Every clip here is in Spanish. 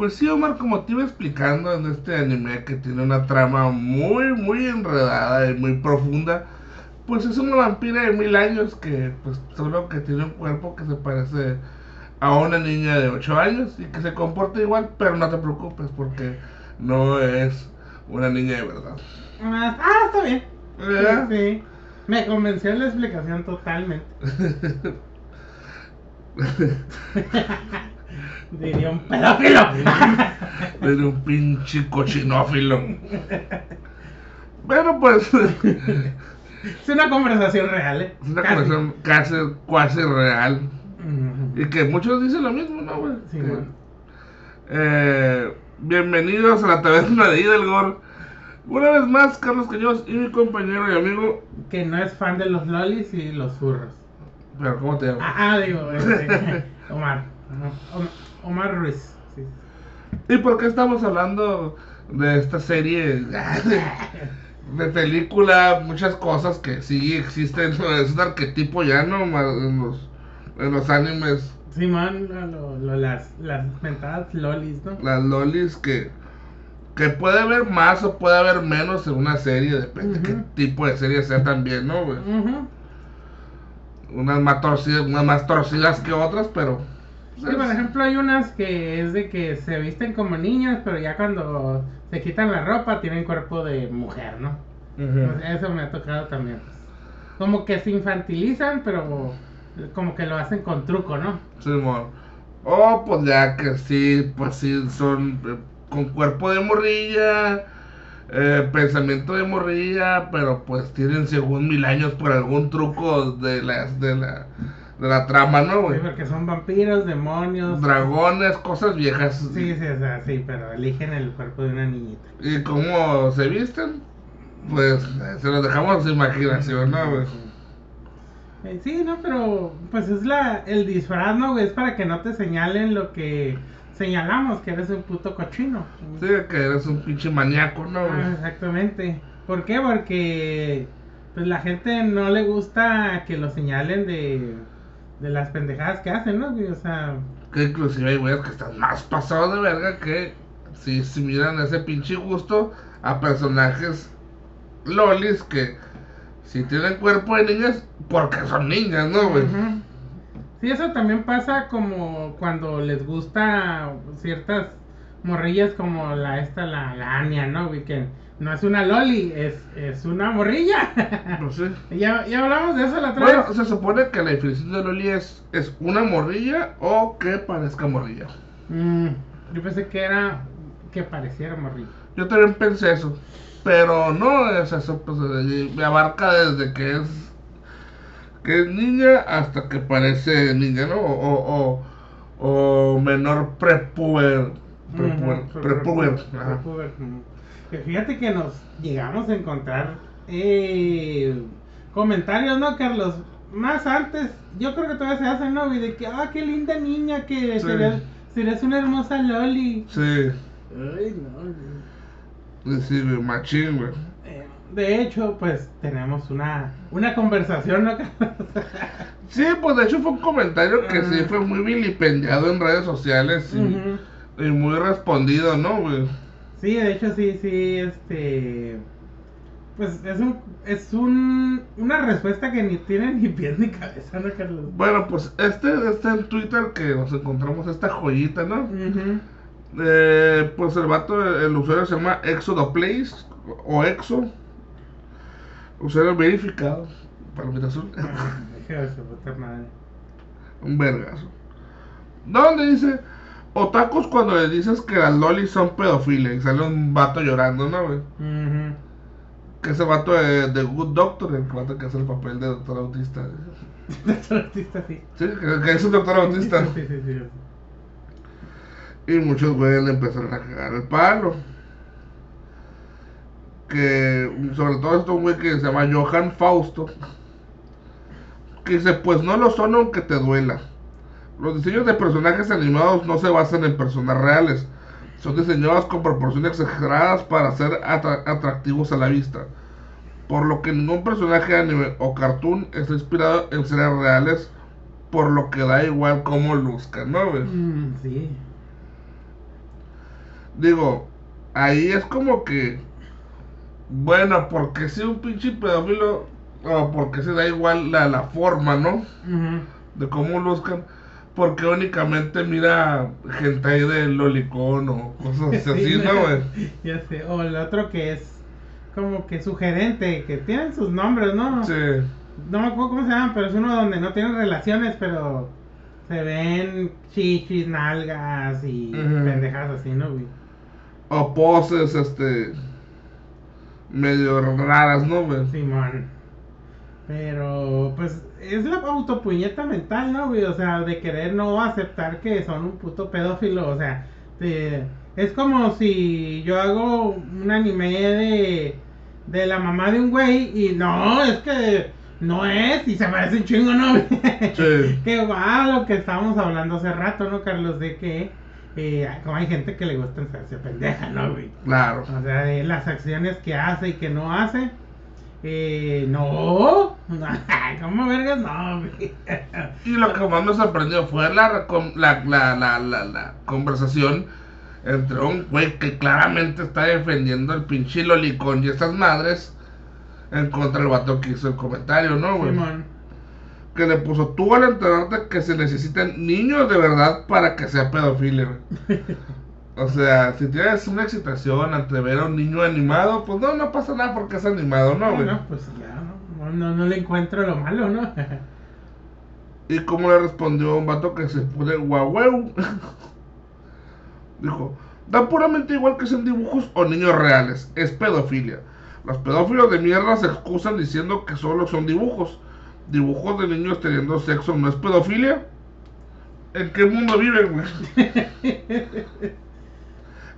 Pues sí, Omar, como te iba explicando en este anime que tiene una trama muy, muy enredada y muy profunda, pues es una vampira de mil años que, pues, solo que tiene un cuerpo que se parece a una niña de 8 años y que se comporta igual, pero no te preocupes porque no es una niña de verdad. Ah, ah, está bien. ¿Verdad? Sí, sí. Me convenció la explicación totalmente. Diría un pedófilo. Era un pinche cochinófilo. Bueno, pues es una conversación real, ¿eh? es una Casi. conversación casi, cuasi real. Y que muchos dicen lo mismo, ¿no, güey? Sí, Que, eh, bienvenidos a la taberna de Idelgor. Una vez más, Carlos Caños y mi compañero y amigo. Que no es fan de los lolis y los furros. Pero, ¿cómo te llamas? Ah, ah, digo, este, Omar. Ajá. Om- Omar Ruiz. Sí. ¿Y por qué estamos hablando de esta serie? De, película, muchas cosas que sí existen. Es un arquetipo ya, ¿no? En los, en los animes. Simón, lo- lo- lo- las, las mentadas lolis, ¿no? Las lolis que, que puede haber más o puede haber menos en una serie. Depende de qué tipo de serie sea también, ¿no. Unas más torcidas, unas más torcidas que otras, pero. Sí, por ejemplo, hay unas que es de que se visten como niños, pero ya cuando se quitan la ropa tienen cuerpo de mujer, ¿no? Pues eso me ha tocado también. pues. Como que se infantilizan, pero como que lo hacen con truco, ¿no? Simón. O pues ya que sí, pues sí, son eh, con cuerpo de morrilla, eh, pensamiento de morrilla, pero pues tienen según mil años por algún truco de las de la de la trama, ¿no, Sí, güey? porque son vampiros, demonios. Dragones, cosas viejas. Sí, sí, o sea, sí, pero eligen el cuerpo de una niñita. Y cómo se visten, pues se los dejamos a su imaginación, ¿no, güey? Eh, sí, no, pero pues es la el disfraz, ¿no, güey? Es para que no te señalen lo que señalamos, que eres un puto cochino. Sí, que eres un pinche maníaco, ¿no, Ah, güey? exactamente. ¿Por qué? Porque pues la gente no le gusta que lo señalen de, de las pendejadas que hacen, ¿no? O sea, Que inclusive hay güeyes que están más pasados de verga que si, si miran ese pinche gusto a personajes lolis que si tienen cuerpo de niñas porque son niñas, ¿no, güey? Sí, eso también pasa como cuando les gusta ciertas morrillas como la esta, la, la Anya, ¿no? Güey? Que no es una loli, es, es una morrilla. No sé. ya, ya hablamos de eso la otra Bueno, vez. se supone que la definición de loli es, es una morrilla o que parezca morrilla. Mm, yo pensé que era que pareciera morrilla. Yo también pensé eso. Pero no es eso, pues eh, me abarca desde que es que es niña hasta que parece niña, ¿no? O, o, o menor prepuber. Prepuber. Ujú, prepuber, prepuber, prepuber. Que Fíjate que nos llegamos a encontrar eh, comentarios, ¿no, Carlos? Más antes, yo creo que todavía se hacen, ¿no? Y de que, ah, qué linda niña, que Sí. serías, serías una hermosa Loli. Sí, Ay, no. güey. sí, güey, machín, güey. Eh, De hecho, pues tenemos una, una conversación, ¿no, Carlos? Sí, pues de hecho fue un comentario que sí Ah. fue muy vilipendiado en redes sociales y, y muy respondido, ¿no, güey? Sí, de hecho sí, sí, este... Pues es un, es un, una respuesta que ni tiene ni pies ni cabeza, ¿no, Carlos? Bueno, pues este, este en Twitter que nos encontramos esta joyita, ¿no? Eh, pues el vato, el usuario se llama Exodo Place o Exo. Usuario verificado. Palomita azul. Ah, hija de su puta madre. Un vergazo. ¿Dónde dice? Otacos cuando le dices que las lolis son pedofilia y sale un vato llorando, ¿no, güey? Que ese vato de, de Good Doctor, el vato que hace el papel de doctor autista. Nuestro artista sí. Sí, que, que es un doctor autista. Sí, sí, sí. Y muchos güeyes le empezaron a cagar el palo. Que, sobre todo esto, un güey que se llama Johan Fausto. Que dice, pues no lo son aunque te duela. Los diseños de personajes animados no se basan en personas reales. Son diseñados con proporciones exageradas para ser atra- atractivos a la vista. Por lo que ningún personaje anime o cartoon está inspirado en seres reales. Por lo que da igual cómo luzcan, ¿no? Mm, sí. Digo, ahí es como que, bueno, porque si un pinche pedófilo, o porque se da igual la, la forma, ¿no? De cómo luzcan, porque únicamente mira gente ahí de lolicón o cosas así, Sí, ¿no, güey? Ya sé. O el otro que es como que sugerente, que tienen sus nombres, ¿no? Sí. No me acuerdo cómo se llaman, pero es uno donde no tienen relaciones, pero se ven chichis, nalgas y Ujú. pendejas así, ¿no, güey? O poses, este, medio raras, ¿no, güey? Simón. Pero, pues, es la autopuñeta mental, ¿no, güey? O sea, de querer no aceptar que son un puto pedófilo. O sea, de- es como si yo hago un anime de, de la mamá de un güey y no, es que no es y se parece un chingo, ¿no? Sí. que va a lo que estábamos hablando hace rato, ¿no, Carlos? De que eh, como hay gente que le gusta hacerse pendeja, ¿no, güey? Claro. O sea, de las acciones que hace y que no hace. Eh, no. ¿Cómo vergas? No. Y lo que más me sorprendió fue la, la, la, la, la, conversación entre un güey que claramente está defendiendo el pinche lolicón y estas madres en contra del vato que hizo el comentario, ¿no, güey? Simón. Que le puso, tú al enterarte que se necesitan niños de verdad para que sea pedofilia. O sea, si tienes una excitación ante ver a un niño animado, pues no, no pasa nada porque es animado, ¿no, güey? Bueno, pues ya, no, no, no le encuentro lo malo, ¿no? ¿Y cómo le respondió un vato que se pone guau Dijo, da puramente igual que sean dibujos o niños reales, es pedofilia. Los pedófilos de mierda se excusan diciendo que solo son dibujos. Dibujos de niños teniendo sexo no es pedofilia. ¿En qué mundo viven, güey?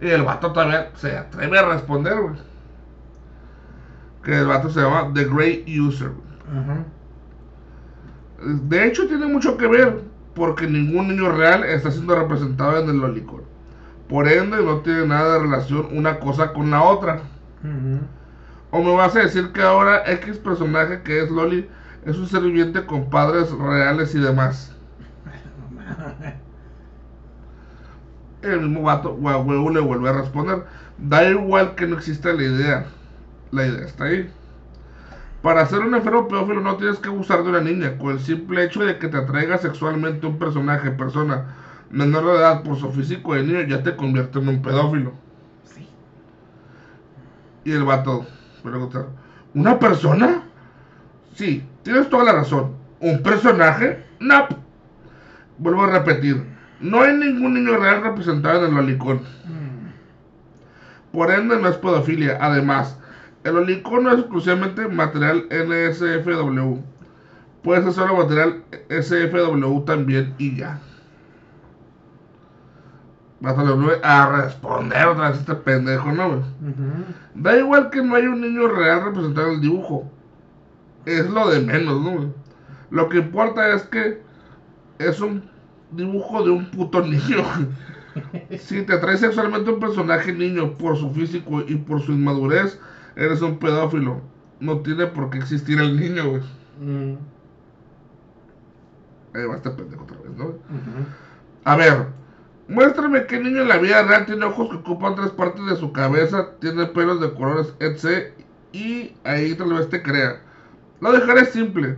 y el vato todavía se atreve a responder, güey. Que el vato se llama The Great User. De hecho, tiene mucho que ver, porque ningún niño real está siendo representado en el lolicón. Por ende, no tiene nada de relación una cosa con la otra. O me vas a decir que ahora X personaje que es Loli es un ser viviente con padres reales y demás. El mismo vato, huevo, le vuelve a responder. Da igual que no exista la idea. La idea está ahí. Para ser un enfermo pedófilo no tienes que abusar de una niña. Con el simple hecho de que te atraiga sexualmente un personaje, persona menor de edad por su físico de niño, ya te convierte en un pedófilo. Sí. Y el vato pregunta, ¿una persona? Sí, tienes toda la razón. ¿Un personaje? No. Vuelvo a repetir, no hay ningún niño real representado en el lolicón. Mm. Por ende no es pedofilia. Además, el lolicón no es exclusivamente material NSFW. Puede ser solo material SFW también y ya. Vuelve a responder otra vez este pendejo, ¿no. Da igual que no haya un niño real representado en el dibujo. Es lo de menos, ¿no? Lo que importa es que es un dibujo de un puto niño. si te atrae sexualmente un personaje niño por su físico y por su inmadurez, eres un pedófilo. No tiene por qué existir el niño, güey. Mm. Ahí va este pendejo otra vez, ¿no? A ver, muéstrame qué niño en la vida real tiene ojos que ocupan tres partes de su cabeza, tiene pelos de colores, etc. Y ahí tal vez te crea. Lo dejaré simple.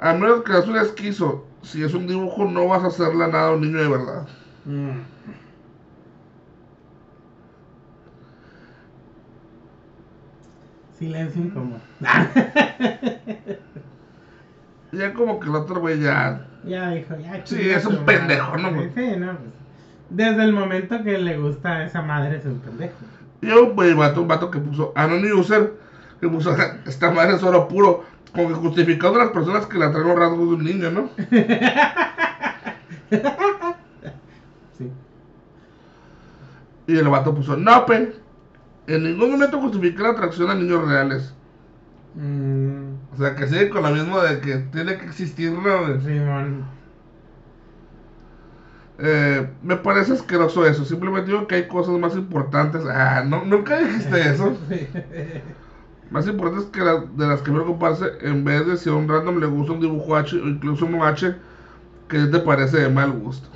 A menos que un esquizo, si es un dibujo no vas a hacerle nada a un niño de verdad. Mm. Silencio incómodo. Ya como que el otro güey ya... ya dijo, ya. Sí, es un pendejo, ¿no, güey? Sí, no, pues. Desde el momento que le gusta a esa madre es un pendejo. Yo, güey, vato, un vato que puso Anonymous User, que puso esta madre es oro puro, como que justificando a las personas que la traen los rasgos de un niño, ¿no? Sí. Y el vato puso, no, pe, en ningún momento justifica la atracción a niños reales. Mm, O sea, que sigue con lo mismo de que tiene que existir, ¿no? güey? Simón. Eh, me parece asqueroso eso. Simplemente digo que hay cosas más importantes. Ah, no, nunca dijiste eso. Más importantes que la- de las que preocuparse en vez de si a un random le gusta un dibujo H o incluso un H que te parece de mal gusto.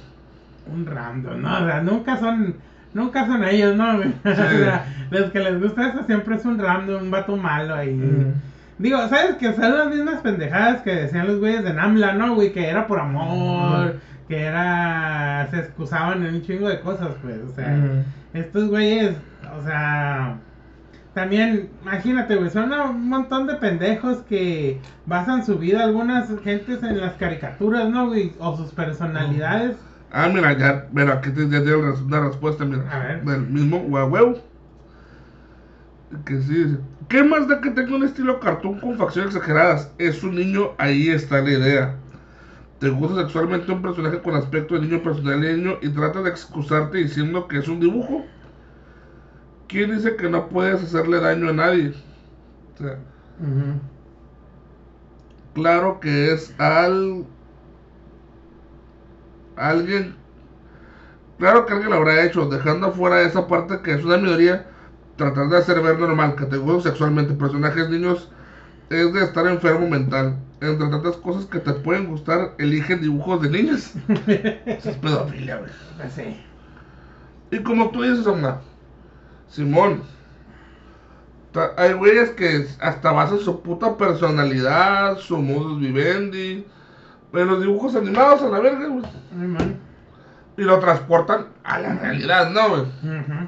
un random, ¿no? O sea, nunca son nunca son ellos, ¿no? güey? O sea, los que les gusta eso siempre es un random, un vato malo ahí. Mm. Digo, ¿sabes? Que son las mismas pendejadas que decían los güeyes de Namla, ¿no, güey? Que era por amor, que era... se excusaban en un chingo de cosas, pues, o sea... Mm. Estos güeyes, o sea... También, imagínate, güey, son un montón de pendejos que basan su vida, algunas gentes en las caricaturas, ¿no, güey? O sus personalidades. Ah, mira, ya, mira, aquí te, ya tengo una respuesta, mira. A ver. Del mismo huevo. Que sí dice. ¿Qué más da que tenga un estilo cartoon con facciones exageradas? Es un niño, ahí está la idea. Te gusta sexualmente un personaje con aspecto de niño, personalidad de niño y tratas de excusarte diciendo que es un dibujo. ¿Quién dice que no puedes hacerle daño a nadie? O sea, claro que es al alguien claro que alguien lo habrá hecho dejando afuera esa parte que es una minoría tratar de hacer ver normal que te gustan sexualmente personajes niños es de estar enfermo mental entre tantas cosas que te pueden gustar eligen dibujos de niños Eso es pedofilia güey. Pues sí. y como tú dices Omar Simón hay güeyes que hasta basan su puta personalidad su modus vivendi en los dibujos animados a la verga güey Ay, man. y lo transportan a la realidad, ¿no, güey?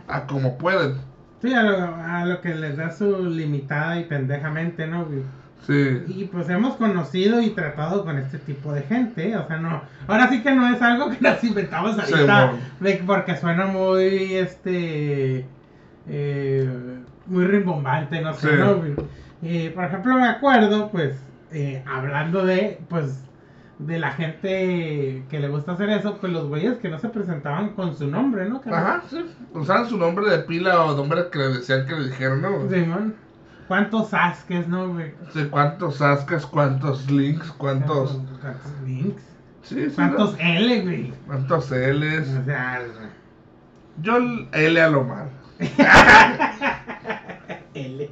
A como pueden. Sí, a lo, a lo que les da su limitada y pendejamente, ¿no, güey? Sí. Y pues hemos conocido y tratado con este tipo de gente, o sea, no, ahora sí que no es algo que nos inventamos ahorita, porque suena muy, este, eh, muy rimbombante, no sé, Sí. ¿no? Eh, por ejemplo, me acuerdo, pues, eh, hablando de, pues, de la gente que le gusta hacer eso, pues los güeyes que no se presentaban con su nombre, ¿no? Ajá, sí. Usaban su nombre de pila o nombre que le decían que le dijeron, ¿no? Simón. ¿Cuántos Sasques, no, güey? Sí, cuántos ascas, cuántos links, cuántos. ¿Cuántos links? Sí, sí. ¿Cuántos ¿no? L, güey? Cuántos L's. O sea, Yo L a lo mal. L.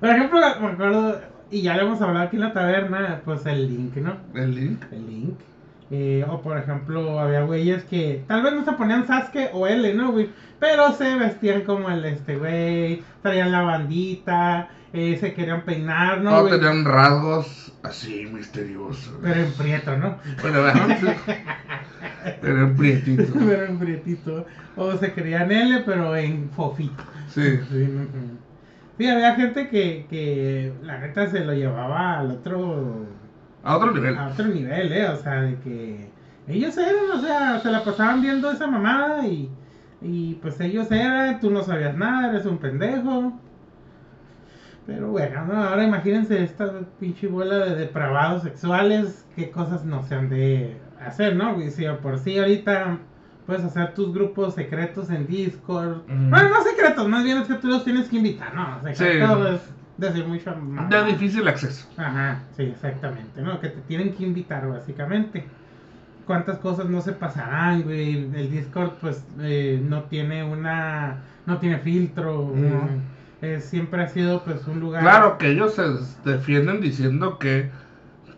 Por ejemplo, me acuerdo, y ya lo hemos hablado aquí en la taberna, pues el link, ¿no? El link. El link. Eh, o por ejemplo, había güeyes que tal vez no se ponían Sasuke o L, ¿no, güey? Pero se vestían como el este güey, traían la bandita, eh, se querían peinar, ¿no? No, tenían rasgos así misteriosos. Pero en prieto, ¿no? Bueno, sí. Pero en prietito. pero en prietito. O se querían L, pero en fofito. Sí. Sí. Sí, había gente que, que la neta se lo llevaba al otro A otro nivel. a otro nivel, eh, o sea, de que ellos eran, o sea, se la pasaban viendo esa mamada y, y pues ellos eran, tú no sabías nada, eres un pendejo. Pero bueno, no, ahora imagínense esta pinche bola de depravados sexuales, qué cosas no se han de hacer, ¿no? Si por sí ahorita puedes hacer tus grupos secretos en Discord. Bueno, no secretos, más bien es que tú los tienes que invitar, ¿no? Secretos es decir mucho más. De difícil acceso. Ajá, sí, exactamente, ¿no? Que te tienen que invitar, básicamente. ¿Cuántas cosas no se pasarán, güey? El Discord, pues, eh, no tiene una... No tiene filtro. ¿no? Eh, siempre ha sido, pues, un lugar... Claro que ellos se defienden diciendo que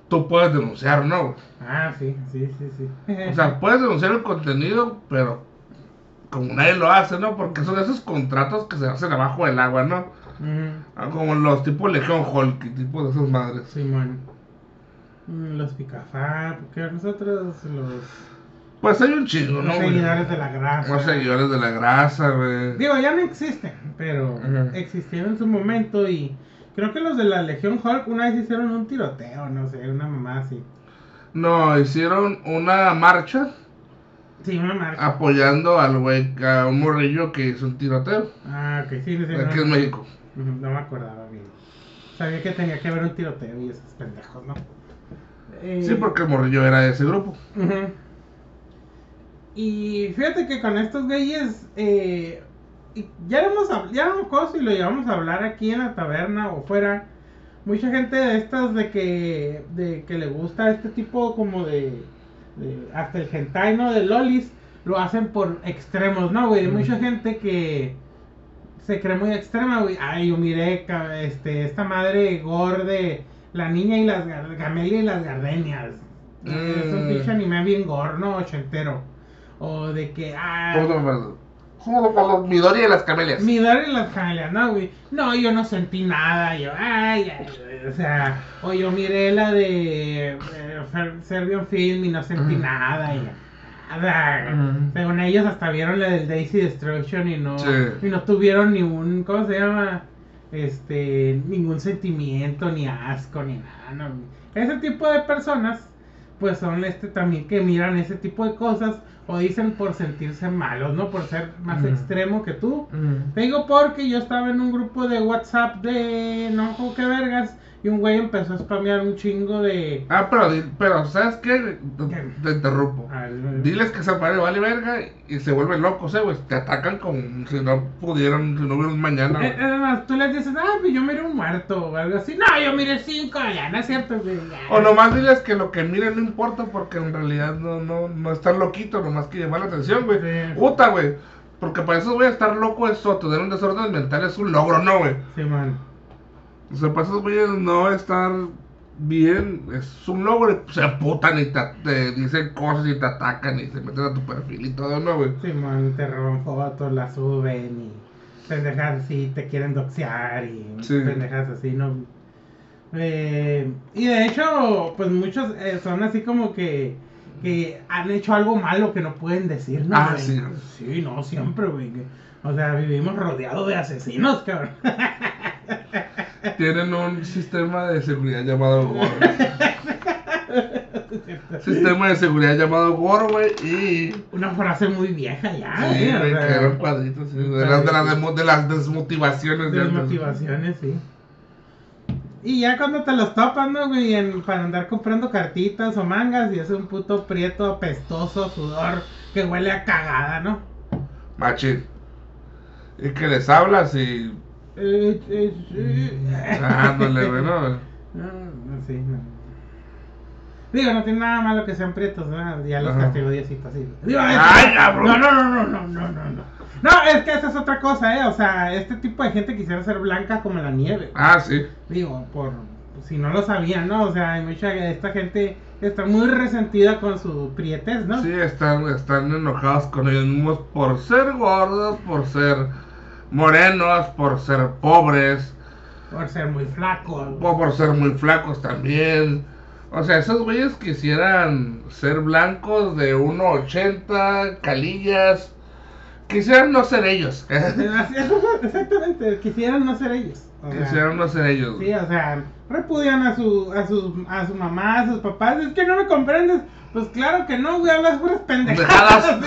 tú puedes denunciar, ¿no? Ah, sí, sí, sí, sí. O sea, puedes denunciar el contenido, pero como nadie lo hace, ¿no? Porque son esos contratos que se hacen abajo del agua, ¿no? Ah, Como los tipos Legion Hulk y tipo de esas madres. Simón. Mm, Los picafá, porque nosotros los, Pues hay un chingo, los ¿no? güey? seguidores de la grasa. Los seguidores de la grasa, güey. Digo, ya no existen, pero existieron en su momento y creo que los de la Legión Hulk una vez hicieron un tiroteo, no sé, una mamá así. No, hicieron una marcha Sí, una marca. apoyando al güey, a un morrillo que hizo un tiroteo. Ah, ok, sí, sí, no, Aquí en México. No me acordaba bien. Sabía que tenía que haber un tiroteo y esos pendejos, ¿no? Eh, Sí, porque el morrillo era de ese grupo. Ujú. Y fíjate que con estos güeyes, eh, ya hemos ya acuerdo si lo llevamos a hablar aquí en la taberna o fuera. Mucha gente de estas de que, de que le gusta este tipo como de, de- hasta el hentai, ¿no? De lolis, lo hacen por extremos, ¿no, güey? Mm. Mucha gente que se cree muy extrema, güey. Ay, yo miré este, esta madre gore de la niña y las Gamelia y las gardenias. Es un Mm. pinche anime bien gore, ¿no? Ochentero. O de que, ah, Todo Sí, Midori y las camelias. Midori y las camelias, no, güey. No, yo no sentí nada. Yo, ay, ay, o sea, o yo miré la de eh, Serbian Film y no sentí nada. Y, o sea, según ellos hasta vieron la del Daisy Destruction y no, y no tuvieron ningún, ¿cómo se llama? Este, ningún sentimiento, ni asco, ni nada, no. Ese tipo de personas, pues son este también que miran ese tipo de cosas o dicen por sentirse malos, ¿no? Por ser más extremo que tú. Te digo porque yo estaba en un grupo de WhatsApp de no qué vergas y un güey empezó a spamear un chingo de. Ah, pero, pero ¿sabes qué? Te, interrumpo. Diles que se pare, vale verga y se vuelven locos, ¿eh, güey? Te atacan como si no pudieran, si no hubieran mañana. Eh, además, tú les dices, ah, pues yo miré un muerto o algo así. No, yo miré cinco, ya no es cierto, güey. O nomás diles que lo que miren no importa porque en realidad no, no, no están loquitos, nomás que llamar la atención, güey. Puta, güey. Porque para eso, voy a estar loco eso, tener un desorden mental es un logro, ¿no, güey? Sí, man. O sea, para esos güeyes no estar bien es un logro. Se aputan y te, dicen cosas y te atacan y se meten a tu perfil y todo, ¿no, güey? Sí, man, te roban fotos, las suben y pendejas así, te quieren doxear y pendejas así, ¿no? Eh, y de hecho, pues muchos eh, son así como que, que han hecho algo malo que no pueden decir, ¿no? Ah, sí. Sí, no, siempre, güey. O sea, vivimos rodeados de asesinos, cabrón. Tienen un sistema de seguridad llamado Gore. sistema de seguridad llamado Gore, güey, y... Una frase muy vieja ya, sí, güey. que eran cuadritos, sí, de, las, de, las de las desmotivaciones. Desmotivaciones, sí. Y ya cuando te los topas, ¿no, güey? para andar comprando cartitas o mangas y es un puto prieto apestoso, sudor, que huele a cagada, ¿no? Machín. Y que les hablas y eh, eh, eh. Ándale, bueno. No, sí, no. Digo, no tiene nada malo que sean prietos, ¿no? Ya los castigo Diosito así. Digo, Ay, no, no, no, no, no, no, no, no. No, es que esa es otra cosa, ¿eh? O sea, este tipo de gente quisiera ser blanca como la nieve. Ah, sí. Digo, por si no lo sabían, ¿no? O sea, hay mucha esta gente está muy resentida con su prietez, ¿no? Sí, están, están enojados con ellos mismos por ser gordos, por ser morenos, por ser pobres. Por ser muy flacos. O por ser muy flacos también. O sea, esos güeyes quisieran ser blancos de 1,80, calillas. Quisieran no ser ellos. Exactamente, quisieran no ser ellos. quisieran no ser ellos. Sí, o sea, repudian a su, a su, a su mamá, a sus papás. Es que no me comprendes. Pues claro que no, güey, hablas puras pendejadas.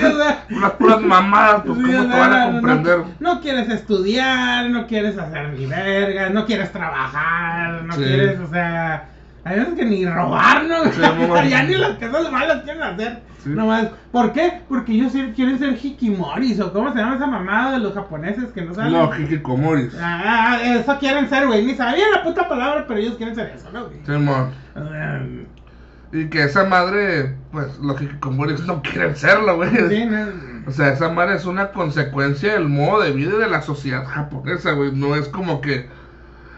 Unas puras mamadas, pues cómo te van a comprender. No, quieres estudiar, no quieres hacer ni verga, no quieres trabajar, no quieres, o sea, hay veces que ni robar, ¿no? ya ni las cosas malas quieren hacer. Nomás, ¿por qué? Porque ellos quieren ser hikimoris, o cómo se llama esa mamada de los japoneses que no saben. No, hikikomoris. Ah, eso quieren ser, güey. Ni sabían la puta palabra, pero ellos quieren ser eso, ¿no, güey? Sí, man. Y que esa madre, pues los hikikomoris no quieren serlo, güey. O sea, esa madre es una consecuencia del modo de vida de la sociedad japonesa, güey. No es como que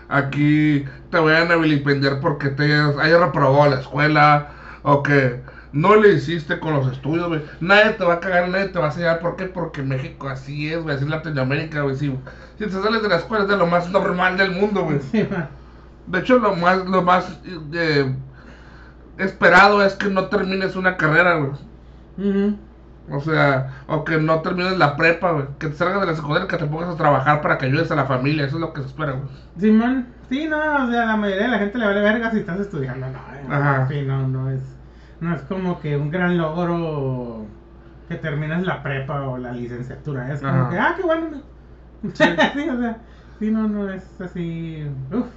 aquí te vayan a vilipendiar porque te hayas, reprobado la escuela o que no le hiciste con los estudios, güey. Nadie te va a cagar, nadie te va a enseñar. ¿Por qué? Porque México así es, güey. Así es Latinoamérica, güey. Si, si te sales de la escuela es de lo más normal del mundo, güey. de hecho, lo más, lo más eh, esperado es que no termines una carrera, güey. O sea, o que no termines la prepa, güey. Que te salgas de la secundaria, que te pongas a trabajar para que ayudes a la familia. Eso es lo que se espera, güey. Simón, sí, no, o sea, la mayoría de la gente le vale verga si estás estudiando, no. Eh, Ajá. Sí, no, no es, no es como que un gran logro que termines la prepa o la licenciatura. Es como que, ah, qué bueno. Sí. sí, o sea, sí, no, no es así. Uf.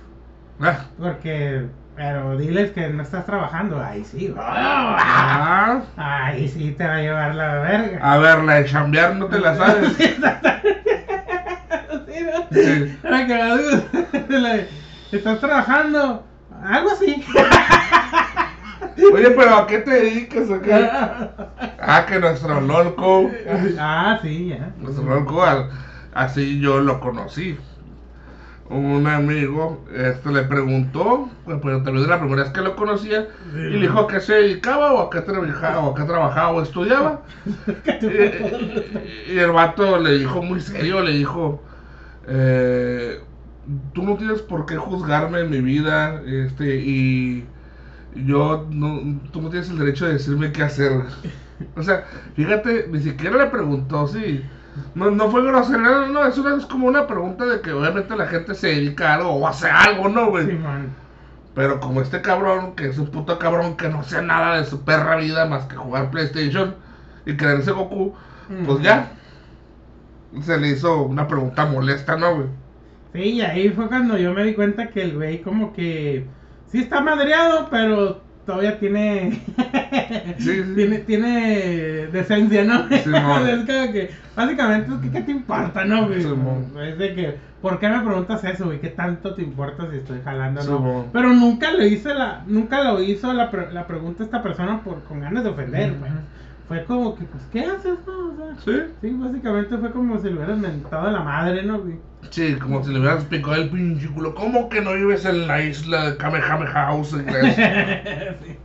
Ah. Porque pero diles que no estás trabajando. Ahí sí. Ah. Ahí sí te va a llevar la verga. A ver, la de chambear no te la sabes. sí, ¿Estás trabajando? Algo así. Oye, pero ¿a qué te dedicas? Ah, que nuestro LOLCO. Ah, sí, ya. Nuestro LOLCO, así yo lo conocí. Un amigo este, le preguntó, pues, pero también de la primera vez que lo conocía, y le dijo a qué se dedicaba o a qué trabajaba o a qué trabajaba o estudiaba. y, y el vato le dijo muy serio, le dijo, eh, tú no tienes por qué juzgarme en mi vida, este, y yo, no, tú no tienes el derecho de decirme qué hacer. O sea, fíjate, ni siquiera le preguntó si... No, no fue grosero, no, no, eso es como una pregunta de que obviamente la gente se dedica a algo o hace algo, ¿no, güey? Sí, man. Pero como este cabrón, que es un puto cabrón que no sé nada de su perra vida más que jugar PlayStation y creerse Goku, pues ya. Se le hizo una pregunta molesta, ¿no, güey? Sí, y ahí fue cuando yo me di cuenta que el güey como que sí está madreado, pero todavía tiene Sí, sí. tiene tiene decencia, ¿no? Es como que básicamente qué te importa, ¿no, güey? Es de que ¿por qué me preguntas eso, güey? ¿Qué tanto te importa si estoy jalando o no? Pero nunca le hice la nunca lo hizo la, pre- la pregunta a esta persona por con ganas de ofender. Fue como que pues ¿qué haces, no? O sea, Sí. Sí, básicamente fue como si le hubieras mentado a la madre, ¿no, güey? Sí, como si le hubieras picado el pinche culo. ¿Cómo que no vives en la isla de Kamehameha House? Sí.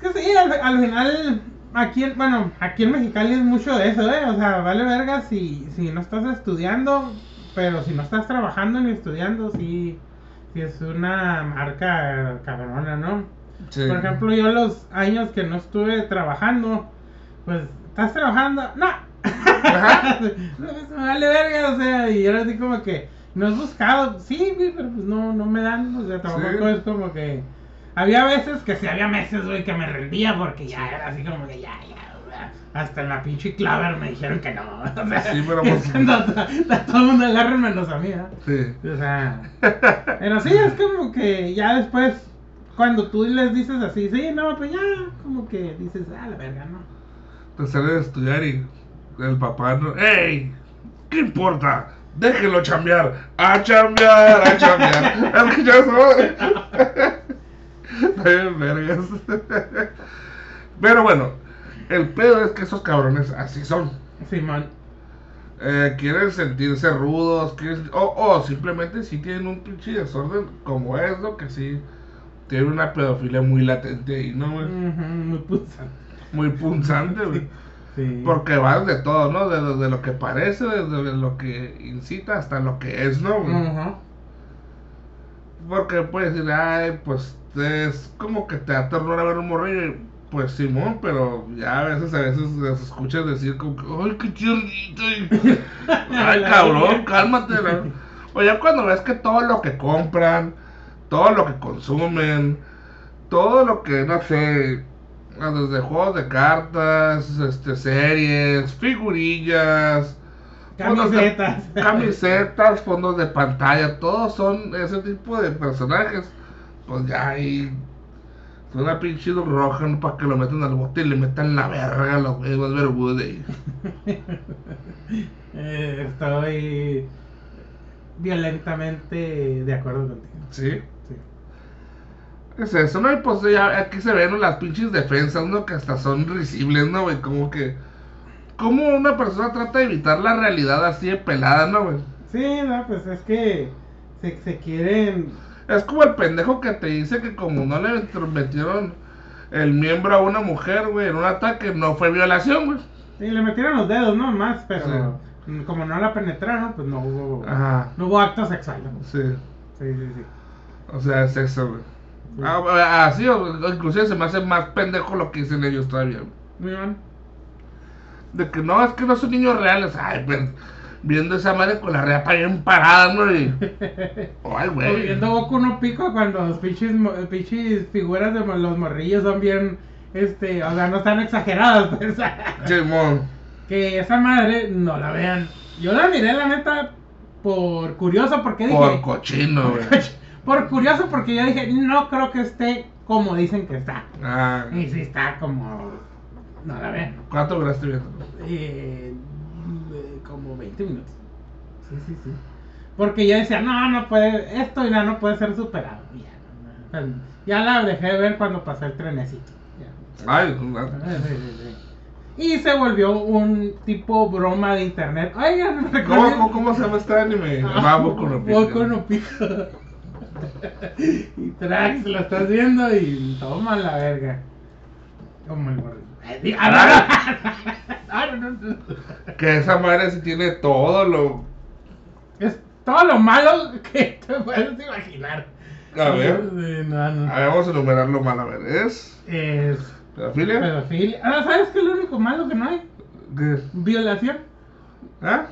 Es que sí, al, al final, aquí, en- bueno, aquí en Mexicali es mucho de eso, ¿eh? O sea, vale verga si, si no estás estudiando, pero si no estás trabajando ni estudiando, sí, sí es una marca cabrona, ¿no? Sí. Por ejemplo, yo los años que no estuve trabajando, pues, ¿estás trabajando? No. No, me vale verga, o sea, y era así como que, no has buscado, sí, güey, pero pues no, no me dan, o sea, tampoco Sí. es como que, había veces que sí, había meses, güey, que me rendía porque ya era así como que ya, ya, hasta en la pinche claver me dijeron que no, o sea, Sí, pero es pues- a, a todo el mundo agarra menos a mí, ¿eh? Sí. O sea, pero sí, es como que ya después, cuando tú les dices así, sí, no, pues ya, como que dices, ah, la verga, ¿no? Te sale de estudiar y el papá no. ¡Ey! ¿Qué importa? Déjenlo chambear. A chambear, a chambear. Es que ya soy. Está bien, vergas. Pero bueno, el pedo es que esos cabrones así son. Simón. Eh, quieren sentirse rudos, quieren- o, o simplemente sí tienen un pinche desorden como es, ¿no? Que sí tienen una pedofilia muy latente ahí, ¿no, güey? Muy punzante. Muy punzante, güey. Sí. Porque va de todo, ¿no? De, de lo que parece, desde lo que incita hasta lo que es, ¿no? güey? Porque puedes decir, ay, pues es como que te da ternura ver un morrillo. y, Pues Simón, pero ya a veces, a veces les escuchas decir como que, ay, qué tiernito. y, ay, cabrón, cálmate. O ya cuando ves que todo lo que compran, todo lo que consumen, todo lo que, no sé, desde juegos de cartas, este, series, figurillas, fondos de- Camisetas. camisetas, fondos de pantalla, todos son ese tipo de personajes. Pues ya ahí es una pinche roja para que lo metan al bote y le metan la verga a los huevos vergudos de ahí. Eh, estoy violentamente de acuerdo contigo. ¿Sí? Sí. Es eso, ¿no? Y pues ya aquí se ven las pinches defensas, ¿no? Que hasta son risibles, ¿no, güey? Como que... ¿Cómo una persona trata de evitar la realidad así de pelada, ¿no, güey? Sí, no, pues es que se, se quieren. Es como el pendejo que te dice que como no le metieron el miembro a una mujer, güey, en un ataque, no fue violación, güey. Sí, le metieron los dedos, ¿no? Más, pero como no la penetraron, pues no hubo. Ajá. No hubo acto sexual. ¿no? Sí. Sí, sí, sí. O sea, es eso, güey. Ah, así, o- inclusive se me hace más pendejo lo que dicen ellos todavía. bien. De que no, es que no son niños reales. Ay, pero viendo esa madre con la reata bien parada, ¿no? Y... Ay, O güey. Viendo Goku no pico cuando los pinches, pinches figuras de los morrillos son bien, este, o sea, no están exageradas, pues. Simón. que esa madre no la vean. Yo la miré, la neta, por curioso, porque dije. Por cochino, güey. Por curioso, porque yo dije, no creo que esté como dicen que está. Ah, Y si está como. No la vean. ¿Cuánto duraste viendo? Eh, eh, como 20 minutos. Sí, sí, sí. Porque yo decía, no, no puede, esto ya no puede ser superado. Ya, no, ya la dejé de ver cuando pasó el trenecito. Ya. Ay, una- Sí, sí, sí. Y se volvió un tipo broma de internet. Oigan, ¿me ¿Cómo, cómo, cómo se llama este anime? Ah, Va, Boku no Pico. Y Trax, lo estás viendo y toma la verga. Como el di- ah, no. Que esa madre sí tiene todo lo. Es todo lo malo que te puedes imaginar. A ver. Sí, no, no. A ver, vamos a enumerarlo mal. A ver, ¿es Es pedofilia? pedofilia. Ah, ¿sabes qué es lo único malo que no hay? ¿Qué? Violación. ¿Ah?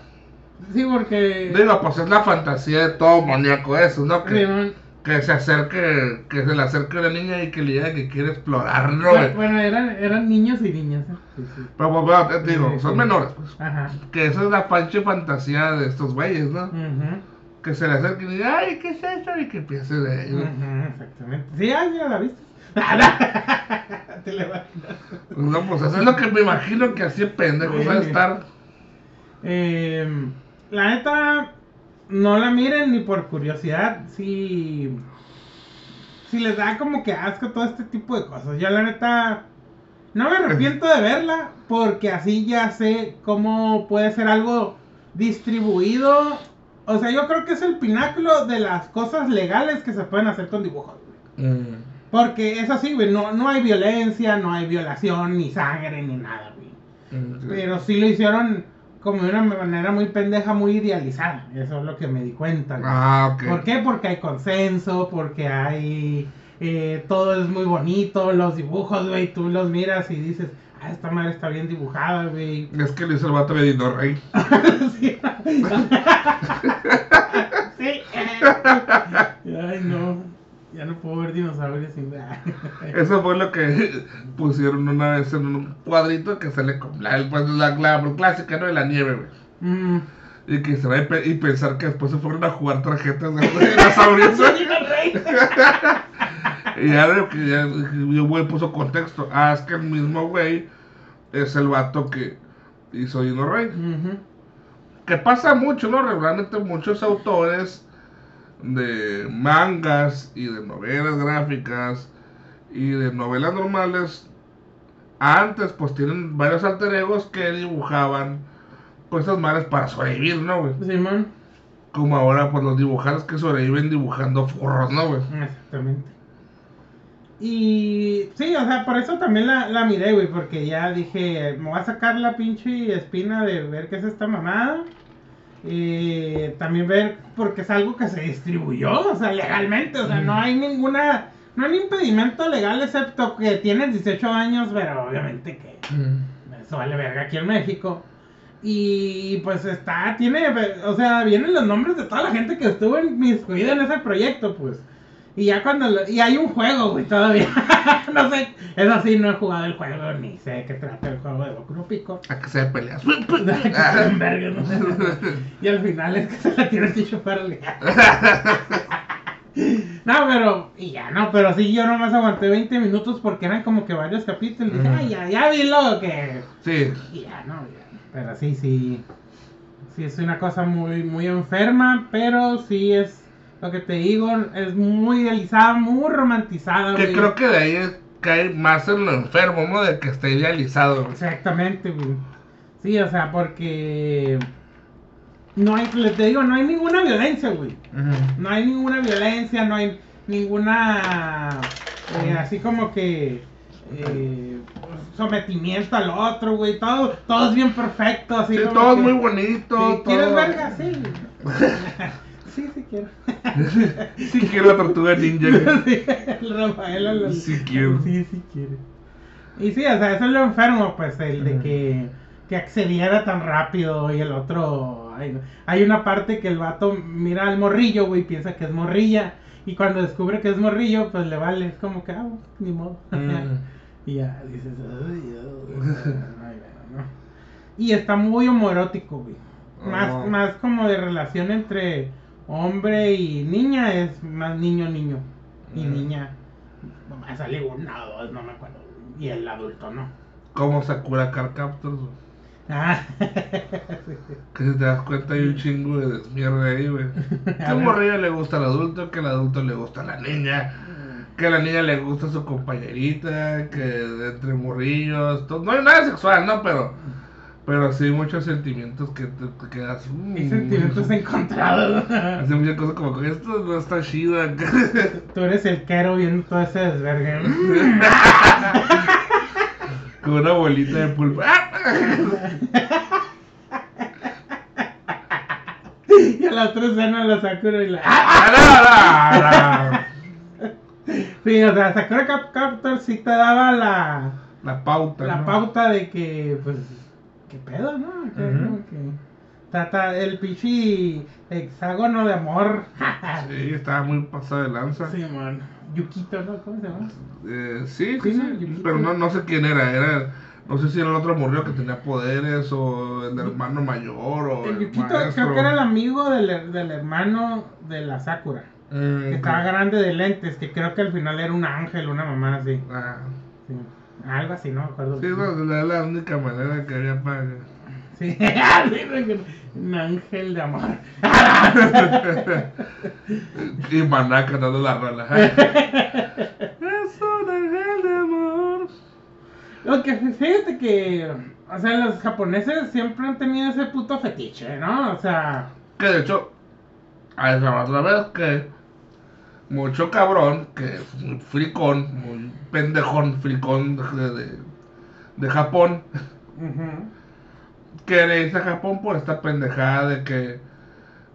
Sí, porque. Digo, pues es la fantasía de todo maníaco eso, ¿no? Que, que se acerque, que se le acerque a una niña y que le diga que quiere explorar, ¿no? bueno, bueno, eran, eran niños y niñas. ¿eh? Sí, sí. Pero, pues, bueno, te digo, son menores, pues. Ajá. Que esa es la panche fantasía de estos güeyes, ¿no? Ujú. Que se le acerque y diga, ay, ¿qué es eso? Y que empiece de ahí, ¿no? Exactamente. Sí, ah, ya la viste. Te le imaginas. No, pues eso es lo que me imagino que así pendejo va a estar. Eh, la neta, no la miren ni por curiosidad. Si, si les da como que asco todo este tipo de cosas. Yo la neta, no me arrepiento de verla porque así ya sé cómo puede ser algo distribuido. O sea, yo creo que es el pináculo de las cosas legales que se pueden hacer con dibujos. Mm. Porque es así, güey, no, no hay violencia, no hay violación, ni sangre, ni nada, güey. Mm. Pero sí lo hicieron como de una manera muy pendeja, muy idealizada. Eso es lo que me di cuenta. güey. Ah, ok. ¿Por qué? Porque hay consenso, porque hay... eh, todo es muy bonito, los dibujos, güey, tú los miras y dices, ah, esta madre está bien dibujada, güey. Es que lo hizo el vato de Dino Rey. sí. sí. Ay, no. Ya no puedo ver dinosaurios sin ver. Eso fue lo que pusieron una vez en un cuadrito que sale con la, pues, la, la clásica, ¿no? De la nieve, güey. Mm. Y que se va a pe- y pensar que después se fueron a jugar tarjetas de dinosaurios. y ya lo que ya, güey puso contexto. Ah, es que el mismo güey es el vato que hizo Dino Rey. Que pasa mucho, ¿no? Regularmente muchos autores de mangas y de novelas gráficas y de novelas normales antes pues tienen varios alter egos que dibujaban cosas malas para sobrevivir, ¿no, güey? Simón. Como ahora pues los dibujantes que sobreviven dibujando furros, ¿no, güey? Exactamente. Y sí, o sea, por eso también la, la miré, güey, porque ya dije, me voy a sacar la pinche espina de ver qué es esta mamada. Y también ver, porque es algo que se distribuyó, o sea, legalmente, o sea, no hay ninguna, no hay impedimento legal excepto que tienes 18 años, pero obviamente que eso vale verga aquí en México. Y pues está, tiene, o sea, vienen los nombres de toda la gente que estuvo inmiscuida en ese proyecto, pues. Y ya cuando, lo- y hay un juego, güey, todavía. no sé, eso sí, no he jugado el juego, ni sé de qué trata el juego de Boku no Pico. A que se peleas. Verga, no sé. Y al final es que se la tienes que chupar al No, pero, y ya, no, pero sí, yo nomás aguanté 20 minutos porque eran como que varios capítulos. Y dije, ay, ya, ya vi lo que. sí. Y ya, no, ya. Pero sí, sí. Sí, es una cosa muy, muy enferma, pero sí es. Lo que te digo, es muy idealizada, muy romantizada, Que güey. creo que de ahí es- cae más en lo enfermo, ¿no? De que esté idealizado, güey. Exactamente, güey. Sí, o sea, porque. No hay, le te digo, no hay ninguna violencia, güey. No hay ninguna violencia, no hay ninguna. eh, así como que. eh, sometimiento al otro, güey. Todo, todo es bien perfecto, así Sí, todo es muy bonito. ¿Quieres todo- verga? Sí. sí, sí quiero. Sí quiero la tortuga ninja. Sí, el Rafael. el- Sí quiero. Sí, sí quiere. Y sí, o sea, eso es lo enfermo, pues, el de que, que accediera tan rápido y el otro... ay, hay una parte que el vato mira al morrillo, güey, piensa que es morrilla. Y cuando descubre que es morrillo, pues le vale. Es como que, ah, ni modo. Mm. y ya dices, ay, ay, ay, bueno, ¿no? Y está muy homoerótico, güey. Más, Oh. más como de relación entre hombre y niña, es más niño-niño. Y Mm. niña, nomás sale una o dos, no me acuerdo. Y el adulto, ¿no? Como Sakura Car Captors. Ah, Que si te das cuenta hay un chingo de mierda ahí, güey. Que A a morrillo le gusta al adulto, que al adulto le gusta a la niña. que a la niña le gusta su compañerita, que entre morrillos, todo. no hay nada sexual, ¿no? Pero, pero sí muchos sentimientos que te, te quedas. Y mm. sentimientos encontrados. Hace muchas cosas como que esto no está chido. Tú eres el quero viendo todo ese desvergue. Con una bolita de pulpo. ¡Ah! y a la otra escena la Sakura y la. ¡Ah, no, no, no! Sí, o sea, Sakura Cap Captor sí te daba la, La pauta. la pauta de que, pues, ¿qué pedo, no? Como que trata el pichi hexágono de amor. Sí, estaba muy pasada de lanza. sí, man. Yukito, ¿no? ¿Cómo se llama? Eh, sí, Sí, pero no, no sé quién era, era, no sé si era el otro morrillo que tenía poderes o el hermano mayor o El el, Yukito maestro. creo que era el amigo del, del hermano de la Sakura. Mm, Que estaba grande de lentes, que creo que al final era un ángel, una mamá así. ah, Sí. Algo así, no me acuerdo. sí, no, la, la única manera que había para... Sí, un ángel de amor. y Maná cantando la rola. es un ángel de amor. Lo que fíjate que, o sea, los japoneses siempre han tenido ese puto fetiche, ¿no? O sea, Que de hecho, a esa otra vez que mucho cabrón, que es muy fricón, muy pendejón, fricón de, de, de Japón, que le dice a Japón por esta pendejada de que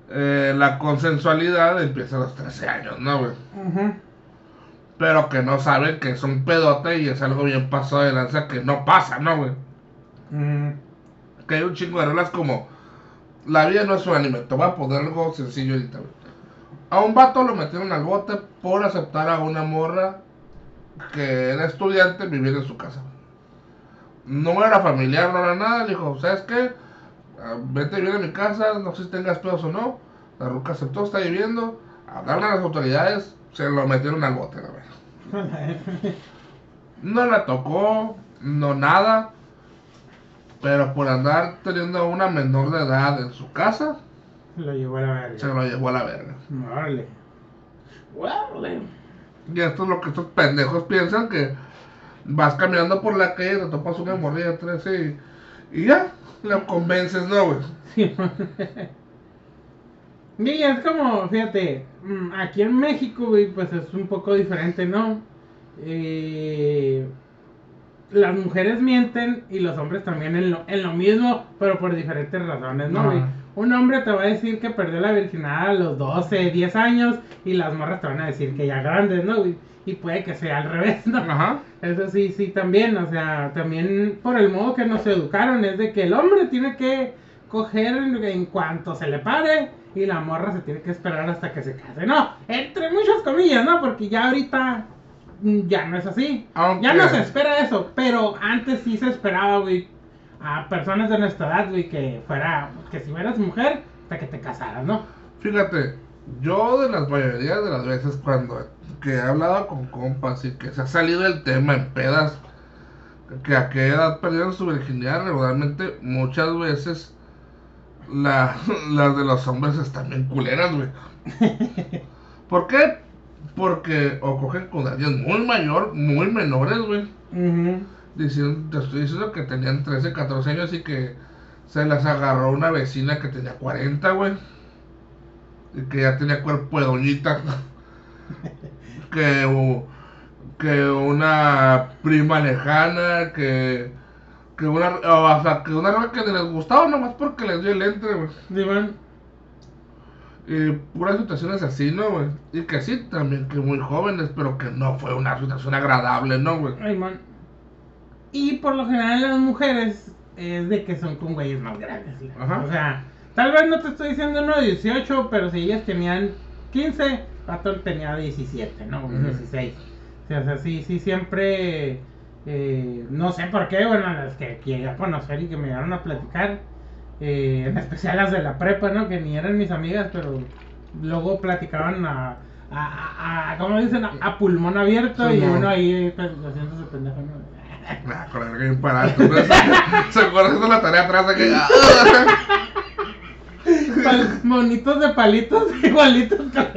eh, la consensualidad empieza a los 13 años, ¿no, güey? Pero que no saben que es un pedote y es algo bien pasado de lanza que no pasa, ¿no, güey? Que hay un chingo de reglas como la vida no es un anime. Te voy a poner algo sencillo ahorita, güey. A un vato lo metieron al bote por aceptar a una morra que era estudiante vivir en su casa. No era familiar, no era nada. Le dijo, ¿sabes qué? Ah, Vete a vivir a mi casa, no sé si tengas pedos o no. La ruca aceptó, está viviendo. Hablaron a las autoridades, se lo metieron al bote, la verdad. No la tocó, no nada. Pero por andar teniendo una menor de edad en su casa, Lo llevó a la se verga. lo llevó a la verga. Órale. Órale. Y esto es lo que estos pendejos piensan que vas caminando por la calle, te topas una morrilla 13 y, y ya, la convences, ¿no, güey? Sí. Y es como, fíjate, mm, aquí en México, güey, pues es un poco diferente, ¿no? Eh, las mujeres mienten y los hombres también en lo, en lo mismo, pero por diferentes razones, ¿no, güey? Un hombre te va a decir que perdió la virginidad a los 12, 10 años y las morras te van a decir que ya grandes, ¿no? Y puede que sea al revés, ¿no? Ajá. Eso sí, sí, también, o sea, también por el modo que nos educaron, es de que el hombre tiene que coger en, cuanto se le pare y la morra se tiene que esperar hasta que se case. No, entre muchas comillas, ¿no? Porque ya ahorita mm, ya no es así. Ya no se espera eso, pero antes sí se esperaba, güey, a personas de nuestra edad, güey, que fuera, que si fueras mujer, hasta que te casaras, ¿no? Fíjate, yo de las mayorías de las veces cuando que he hablado con compas y que se ha salido el tema en pedas, que a qué edad perdieron su virginidad, regularmente muchas veces la, las de los hombres están bien culeras, güey. ¿Por qué? Porque o cogen con alguien muy mayor, muy menores, güey. Ujú. Diciendo, te estoy diciendo que tenían 13, 14 años y que se las agarró una vecina que tenía 40, güey. Y que ya tenía cuerpo de doñita. que, que una prima lejana, que, que una, o sea, que una que les gustaba nomás porque les dio el entre, güey. Man. Y puras situaciones así, ¿no, güey? Y que sí, también que muy jóvenes, pero que no fue una situación agradable, ¿no, güey? Ay, man. Y por lo general las mujeres es de que son con güeyes más grandes. Ajá. O sea, tal vez no te estoy diciendo no 18, pero si ellas tenían 15, Pato tenía 17, ¿no? Ujú. 16. O sea, o sea, sí, sí, siempre... eh, no sé por qué, bueno, las que llegué a conocer y que me llegaron a platicar, eh, en especial las de la prepa, ¿no? Que ni eran mis amigas, pero luego platicaban a... A, a, a- ¿cómo dicen? A, pulmón abierto y uno ahí pues, haciéndose pendejo, ¿no? Nah, con el bien parado. ¿no? Se acuerda haciendo la tarea atrás de que. ah, Pal- monitos de palitos igualitos con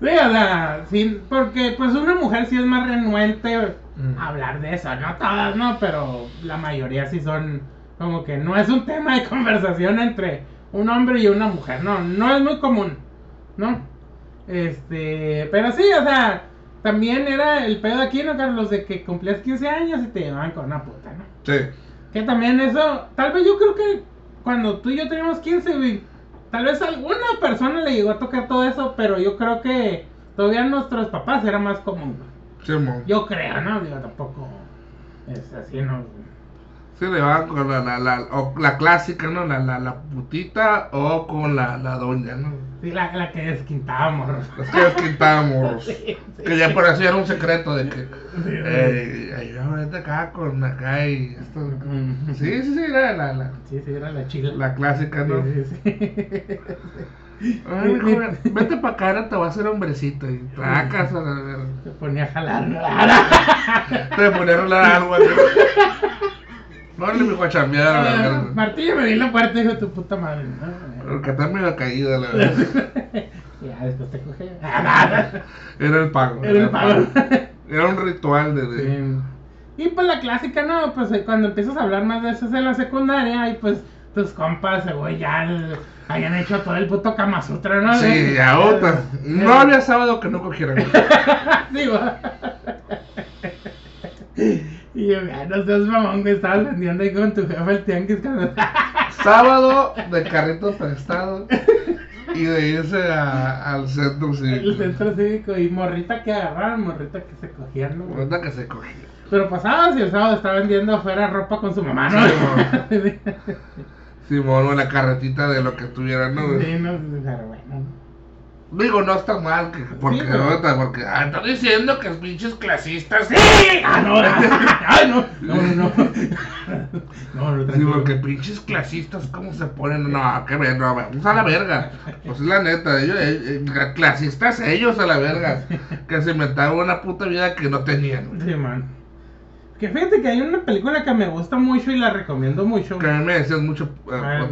Sí, o sea, sí, porque pues una mujer sí es más renuente Mm. a hablar de eso, no todas, no, pero la mayoría sí son como que no es un tema de conversación entre un hombre y una mujer, no, no es muy común, ¿no? Este, pero sí, o sea, también era el pedo aquí, ¿no, Carlos? De que cumplías 15 años y te llevaban con una puta, ¿no? Sí. Que también eso, tal vez yo creo que cuando tú y yo teníamos 15, güey, tal vez alguna persona le llegó a tocar todo eso, pero yo creo que todavía nuestros papás era más común, güey. Sí. Yo creo, ¿no? Digo, tampoco es así, ¿no? Sí, le van con la, la, la, o la clásica, ¿no? La, la, la putita o con la, la doña, ¿no? Sí, la, la que desquintábamos. Las que desquintábamos. Sí, sí. Que ya por eso era un secreto de que. Sí, Eh, acá con acá y esto. Sí, sí, sí, era la, la, Sí, sí, era la chila. la clásica, ¿no? Sí, sí, sí. Ay, mijo, vete para acá, ahora te voy a hacer hombrecito. Y tracas a la verga. Se ponía a jalar. Te ponían a hablar algo así. Órale, mi a chambear a la verga. Martillo me en la puerta y dijo tu puta madre. ¿no? Está medio caída, la verdad. Ya, después te coge. Era el pago. Era el pago. Era un ritual de. de- Sí. Y pues la clásica, ¿no? Pues eh, cuando empiezas a hablar más de eso en la secundaria, y pues tus compas, güey, ya el- hayan hecho todo el puto Kama Sutra, ¿no? Sí, De- ya otra. de- No había sábado que no cogieran. Sí, va. Y yo, "Ah, no seas mamón, que estabas vendiendo ahí con tu jefe el tianguis. cuando- Sábado de carrito prestado y de irse a- al centro El cívico. centro cívico y morrita que agarraban, morrita que se cogían, ¿no? Ahorita que se cogía. Pero pasabas y el sábado estaba vendiendo afuera ropa con su mamá, ¿no? Sí, Simón, o la carretita de lo que tuviera, ¿no? Sí, no, pero bueno. Digo, no está mal, que, porque, Sí, pero- porque, ah, están diciendo que es pinches clasistas. ¡Sí! ¡Ah, no! ¡Ay, no! No, no, no. No, no, Sí, porque pinches clasistas, ¿cómo se ponen? No, qué ver, no, vamos a la verga. Pues es la neta, ellos, eh, eh, clasistas ellos a la verga. Que se inventaron una puta vida que no tenían. Sí, man. Que fíjate que hay una película que me gusta mucho y la recomiendo mucho. Que a mí me decías mucho. eh, A ver, pues,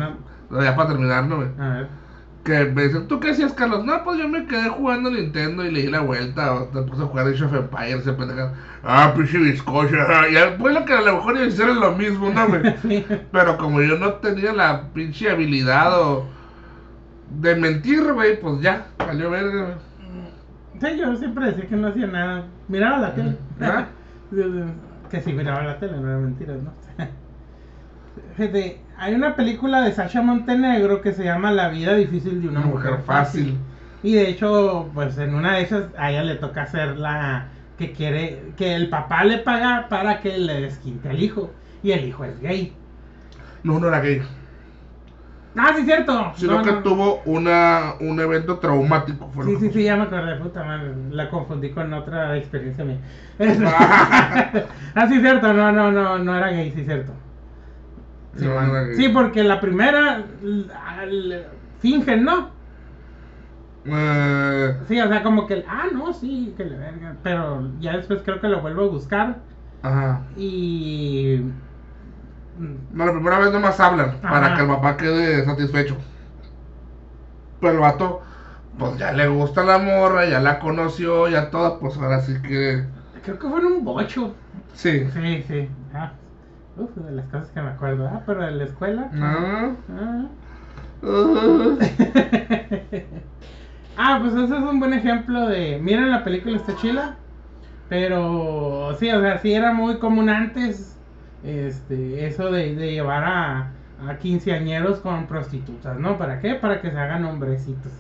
no. Ya para terminar, ¿no? A ver. Que me dicen, ¿tú qué hacías, Carlos? No, pues yo me quedé jugando Nintendo y le di la vuelta. O te puse a jugar Age of Empires, se pendeja. Ah, pinche bizcocho. ajá". Y después lo que a lo mejor hacer es lo mismo, ¿no? Sí. Pero como yo no tenía la pinche habilidad o de mentir, güey, pues ya, valió verga. Sí, yo siempre decía que no hacía nada. Miraba la tele. ¿Ah? que sí miraba la tele, no era mentira, ¿no? Fíjate, hay una película de Sasha Montenegro que se llama La vida difícil de una, Una mujer fácil. Y de hecho, pues en una de esas a ella le toca hacer la que quiere que el papá le paga para que le desquinte al hijo y el hijo es gay. No, no era gay. Ah, sí, cierto. Sino No, que no. tuvo una, un evento traumático. Fue Sí, sí, sí, ya me acordé, puta madre. La confundí con otra experiencia mía. ah, sí, cierto, no, no, no, no era gay, sí, cierto. Sí, No, no porque la primera fingen, ¿no? Eh, Sí, o sea, como que, ah, no, sí, que le verga. Pero ya después creo que lo vuelvo a buscar ajá. y. No, la primera vez nomás hablan para que el papá quede satisfecho. Pero el vato, pues ya le gusta la morra, ya la conoció, ya toda, pues ahora sí que. Creo que fue en un bocho. Sí. Sí, sí. Ah, uf, de las cosas que me acuerdo. Ah, pero en la escuela. No. Ah. Uh, Ah, pues ese es un buen ejemplo de. Miren, la película está chila. Pero sí, o sea, sí era muy común antes. Este, eso de, de llevar a, a quinceañeros con prostitutas, ¿no? ¿Para qué? Para que se hagan hombrecitos.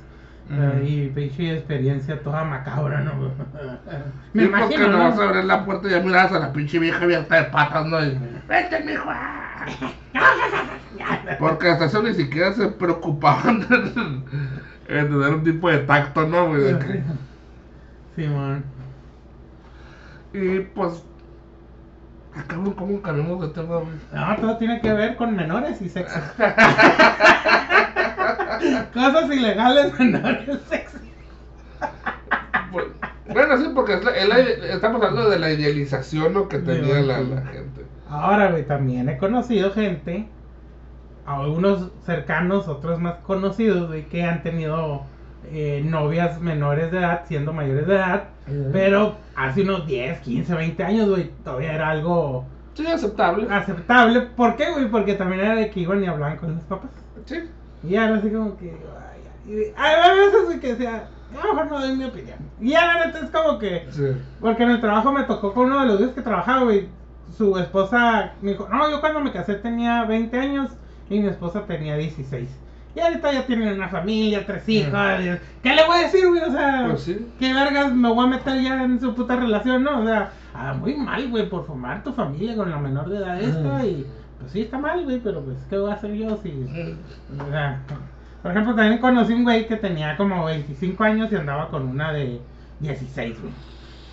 Ujú. Y pinche experiencia toda macabra, ¿no? Me sí, porque imagino, no ¿no? vas a abrir la puerta y ya miras a la pinche vieja abierta de patas, ¿no? Y, Vete, mijo. ah". Porque hasta eso ni siquiera se preocupaban en tener un tipo de tacto, ¿no? güey? De que- Simón. Y pues. Acabo cambiamos de tema, güey. No, todo tiene que ver con menores y sexo. Cosas ilegales, menores, sexo. Bueno, sí, porque es la- es la- estamos hablando de la idealización ¿no? que tenía la, la gente. Ahora, güey, también he conocido gente, algunos cercanos, otros más conocidos, güey, que han tenido eh, novias menores de edad siendo mayores de edad. Pero hace unos 10, 15, 20 años, güey, todavía era algo Sí, aceptable. aceptable. ¿Por qué, güey? Porque también era de que iban y hablaban con los papás. Sí. Y era así como que. ay, ay, a veces que decía, a lo mejor no doy mi opinión. Y ya la neta es como que. Sí. Porque en el trabajo me tocó con uno de los días que trabajaba, güey. Su esposa me dijo, no, yo cuando me casé tenía 20 años y mi esposa tenía 16. Y ahorita ya tienen una familia, tres hijos. ¿Qué le voy a decir, güey? O sea, Pues sí. ¿qué vergas me voy a meter ya en su puta relación, no? O sea, ah, muy mal, güey, por formar tu familia con la menor de edad esta. Mm. Y pues sí, está mal, güey, pero pues, ¿qué voy a hacer yo si. Mm. O sea, por ejemplo, también conocí un güey que tenía como 25 años y andaba con una de 16, güey.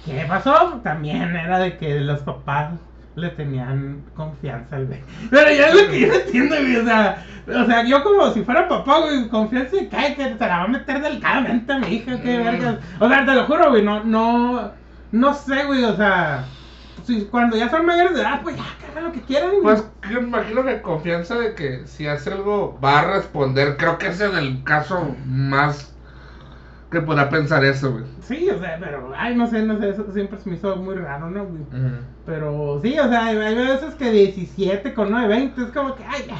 ¿Qué pasó? También era de que los papás le tenían confianza al güey. Pero ya es lo que yo entiendo, güey. O sea, o sea, yo como si fuera papá, güey, confianza y cae que se la va a meter delicadamente a mi hija, qué Mm. vergas. O sea, te lo juro, güey, no, no, no sé, güey, o sea, si cuando ya son mayores de edad, pues ya, que hagan lo que quieran, güey. Pues yo me imagino que confianza de que si hace algo va a responder. Creo que ese es el caso más que podrá pensar eso, güey. Sí, o sea, pero, ay, no sé, no sé, eso siempre se me hizo muy raro, ¿no, güey? Pero sí, o sea, hay hay veces que 17 con 9, 20, es como que, ay, ya.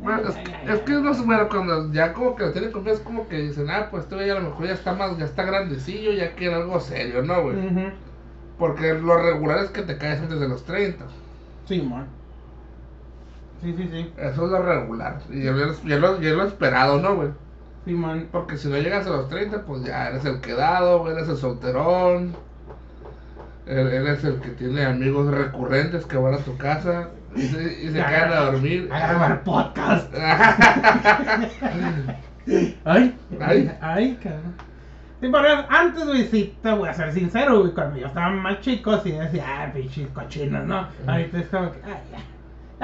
Bueno, es, es que ya. no sé, bueno, cuando ya como que lo tienen confianza, es como que dicen, ah, pues este güey a lo mejor ya está más, ya está grandecillo, ya quiere algo serio, ¿no, güey? Ujú. Porque lo regular es que te caes antes de los 30. Sí, man. Sí, sí, sí. Eso es lo regular. Y yo, lo- yo lo, yo lo esperado, ¿no, güey? Sí, man. Porque si no llegas a los 30, pues ya eres el quedado, eres el solterón. Er- Eres el que tiene amigos recurrentes que van a tu casa y se, y se quedan a dormir. A grabar podcast. Ay, Ay. ay, cabrón. Sí, antes, güey, sí, te voy a ser sincero, güey, cuando yo estaba más chico, sí decía, ah, pinches cochinos, ¿no? Ahorita es como que, ay, ya.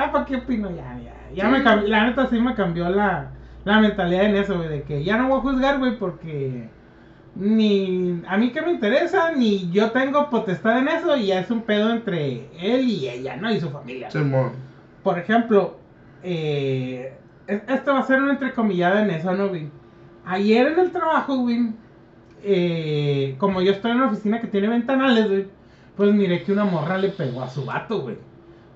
Ya, ¿para qué opino? Ya, ya. Ya me cambió, la neta sí me cambió la, la mentalidad en eso, güey, de que ya no voy a juzgar, güey, porque ni a mí que me interesa, ni yo tengo potestad en eso, y ya es un pedo entre él y ella, ¿no? Y su familia. Simón. Por ejemplo, eh, es- esto va a ser una entrecomillada en eso, ¿no, güey? Ayer en el trabajo, güey, eh, como yo estoy en una oficina que tiene ventanales, güey, pues miré que una morra le pegó a su vato, güey.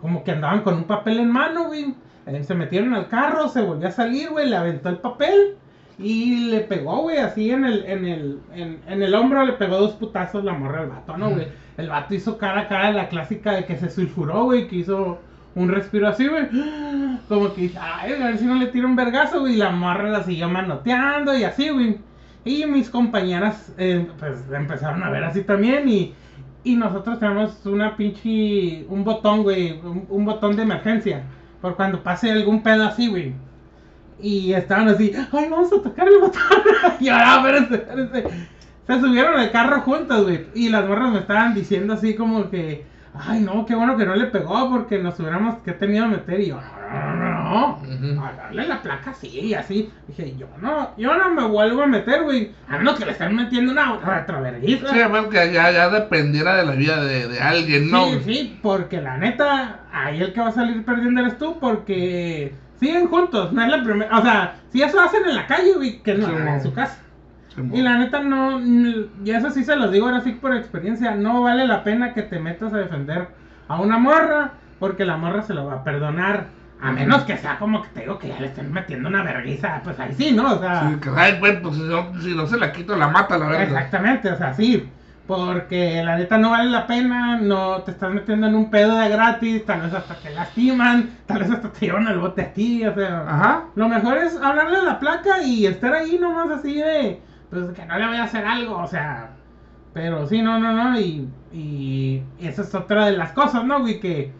Como que andaban con un papel en mano, güey. Eh, se metieron al carro, se volvió a salir, güey, le aventó el papel y le pegó, güey, así en el, en el, en, en el hombro, le pegó dos putazos la morra al vato, ¿no, güey? El vato hizo cara a cara la clásica de que se sulfuró, güey, que hizo un respiro así, güey. Como que ay, a ver si no le tiro un vergazo, güey. Y la morra la siguió manoteando y así, güey. Y mis compañeras, eh, pues, empezaron a ver así también. Y, y nosotros tenemos una pinche, un botón, güey, un, un botón de emergencia. Por cuando pase algún pedo así, güey. Y estaban así, ay, vamos a tocar el botón. y ahora, espérense, espérense. Se subieron al carro juntas, güey. Y las morras me estaban diciendo así como que, ay, no, qué bueno que no le pegó porque nos hubiéramos que tenido a meter. Y yo, no, no, no. A darle la placa sí, y así. Dije, yo no, yo no me vuelvo a meter, güey. A menos que le estén metiendo una retroverguiza. Sí, además que ya, ya dependiera de la vida de, de alguien, ¿no? Sí, sí, porque la neta, ahí el que va a salir perdiendo eres tú, porque siguen juntos, no es la primera, o sea, si eso hacen en la calle, güey, que no Sí, en su casa. Y la neta no, y eso sí se los digo ahora sí por experiencia, no vale la pena que te metas a defender a una morra, porque la morra se lo va a perdonar. A menos que sea como que te digo que ya le estén metiendo una vergüenza, pues ahí sí, ¿no? O sea, Sí, que, ay, güey, pues si no, si no se la quito, la mata, la verdad. Exactamente, o sea, sí. Porque la neta no vale la pena, no te estás metiendo en un pedo de gratis, tal vez hasta te lastiman, tal vez hasta te llevan al bote a ti, o sea. Ajá. Lo mejor es hablarle a la placa y estar ahí nomás así de, pues que no le voy a hacer algo, o sea. Pero sí, no, no, no, y, y esa es otra de las cosas, ¿no, güey? Que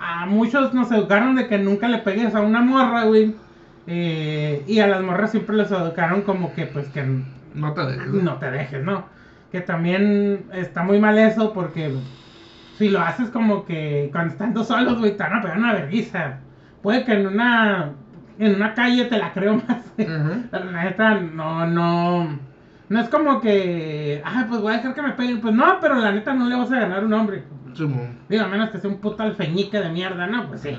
a muchos nos educaron de que nunca le pegues a una morra, güey. eh, y a las morras siempre les educaron como que, pues, que No te dejes. no te dejes, ¿no? Que también está muy mal eso porque si lo haces como que cuando estando solos, güey, te van a pegar una vergüenza. Puede que en una en una calle te la creo más. Ujú. Pero la neta, no, no. No es como que, ay, pues voy a dejar que me peguen. Pues no, pero la neta no le vas a ganar un hombre. Simón. Digo, a menos que sea un puto alfeñique de mierda, ¿no? Pues sí.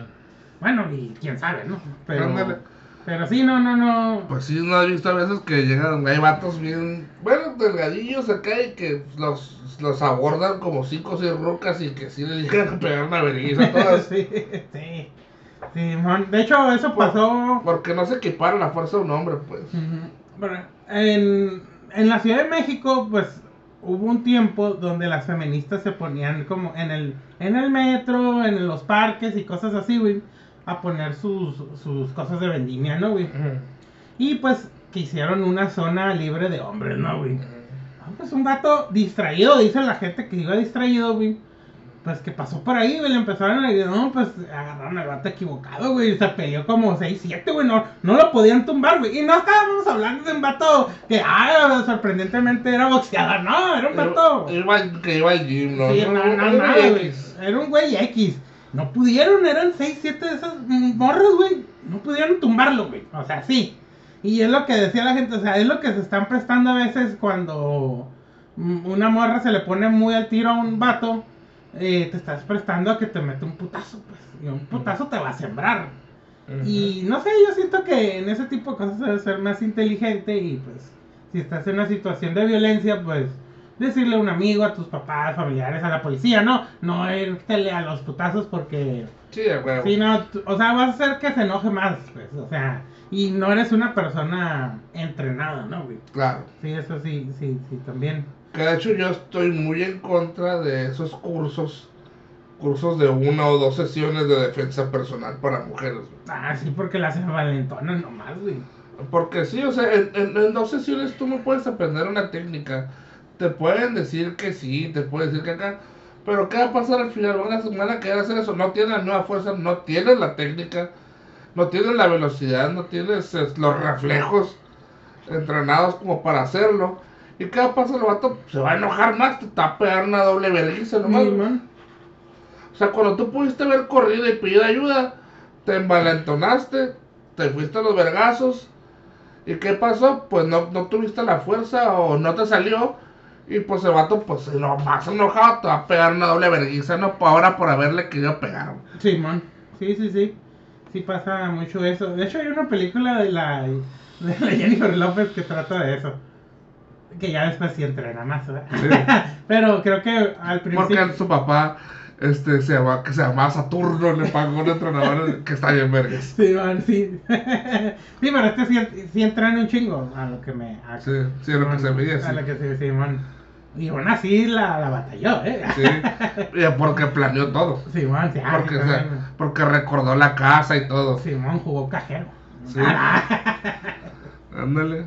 Bueno, y quién sabe, ¿no? Pero. Pero sí, no, no, no. Pues sí, no he visto a veces que llegan, hay vatos bien, bueno, delgadillos acá y que los, los abordan como cinco o seis rocas y que sí le llegan a pegar una vergüenza a todas. sí, sí. Sí, mon. De hecho, eso pasó. Porque no se equipara la fuerza de un hombre, pues. Ujú. Bueno, en, en la Ciudad de México, pues hubo un tiempo donde las feministas se ponían como en el, en el metro, en los parques y cosas así, güey, a poner sus, sus cosas de vendimia, ¿no, güey? Y pues que hicieron una zona libre de hombres, ¿no, güey? Ah, Pues un gato distraído, dice la gente que iba distraído, güey. Pues que pasó por ahí, güey, le empezaron a decir, no, pues agarraron al gato equivocado, güey, se peleó como 6, 7, güey, no, no lo podían tumbar, güey. Y no estábamos hablando de un vato que, ah, sorprendentemente era boxeador, no, era un vato. Que iba al gym, ¿no? Sí, no, no, Era nada, güey. Era un güey X. No pudieron, eran 6, 7 de esas morras, güey. No pudieron tumbarlo, güey. O sea, sí. Y es lo que decía la gente, o sea, es lo que se están prestando a veces cuando mm, una morra se le pone muy al tiro a un vato. Eh, te estás prestando a que te mete un putazo, pues. Y un putazo te va a sembrar. Y no sé, yo siento que en ese tipo de cosas debes ser más inteligente y pues si estás en una situación de violencia, pues decirle a un amigo, a tus papás, familiares, a la policía, no, no irte a los putazos porque Sí, de huevo. si no, tú- o sea, vas a hacer que se enoje más, pues, o sea, y no eres una persona entrenada, ¿no, güey? Claro. Sí, eso sí, sí, sí, también. Que de hecho yo estoy muy en contra de esos cursos, cursos de una o dos sesiones de defensa personal para mujeres. Ah, sí, porque las envalentonan nomás, güey. Porque sí, o sea, en, en- en dos sesiones tú no puedes aprender una técnica. Te pueden decir que sí, te pueden decir que acá. Pero ¿qué va a pasar al final? Van a, van a querer hacer eso. No tienen la nueva fuerza, no tienen la técnica, no tienen la velocidad, no tienes los reflejos entrenados como para hacerlo. ¿Y qué va a pasar? El vato se va a enojar más, te va a pegar una doble vergüenza nomás. Sí, man. O sea, cuando tú pudiste haber corrido y pedido ayuda, te envalentonaste, te fuiste a los vergazos. ¿Y qué pasó? Pues no, no tuviste la fuerza o no te salió. Y pues el vato, pues lo más enojado, te va a pegar una doble vergüenza, ¿no? Por ahora por haberle querido pegar. Sí, man. Sí, sí, sí. Sí pasa mucho eso. De hecho, hay una película de la, de la Jennifer López que trata de eso. Que ya después sí entrena más, ¿verdad? Sí. Pero creo que al principio... Porque su papá, este, se llama, que se llamaba Saturno, le pagó un entrenador que está bien vergas. Sí, man, sí. sí, pero este sí, sí entrena un chingo a lo que me... A, Sí, sí, a lo que se veía, A sí. lo que se sí, man. Y aún así la, la batalló, ¿eh? Sí, porque planeó todo. Sí, ah, Porque, sí, o sea, también. porque recordó la casa y todo. Simón jugó cajero. Sí. Ah, Ándale.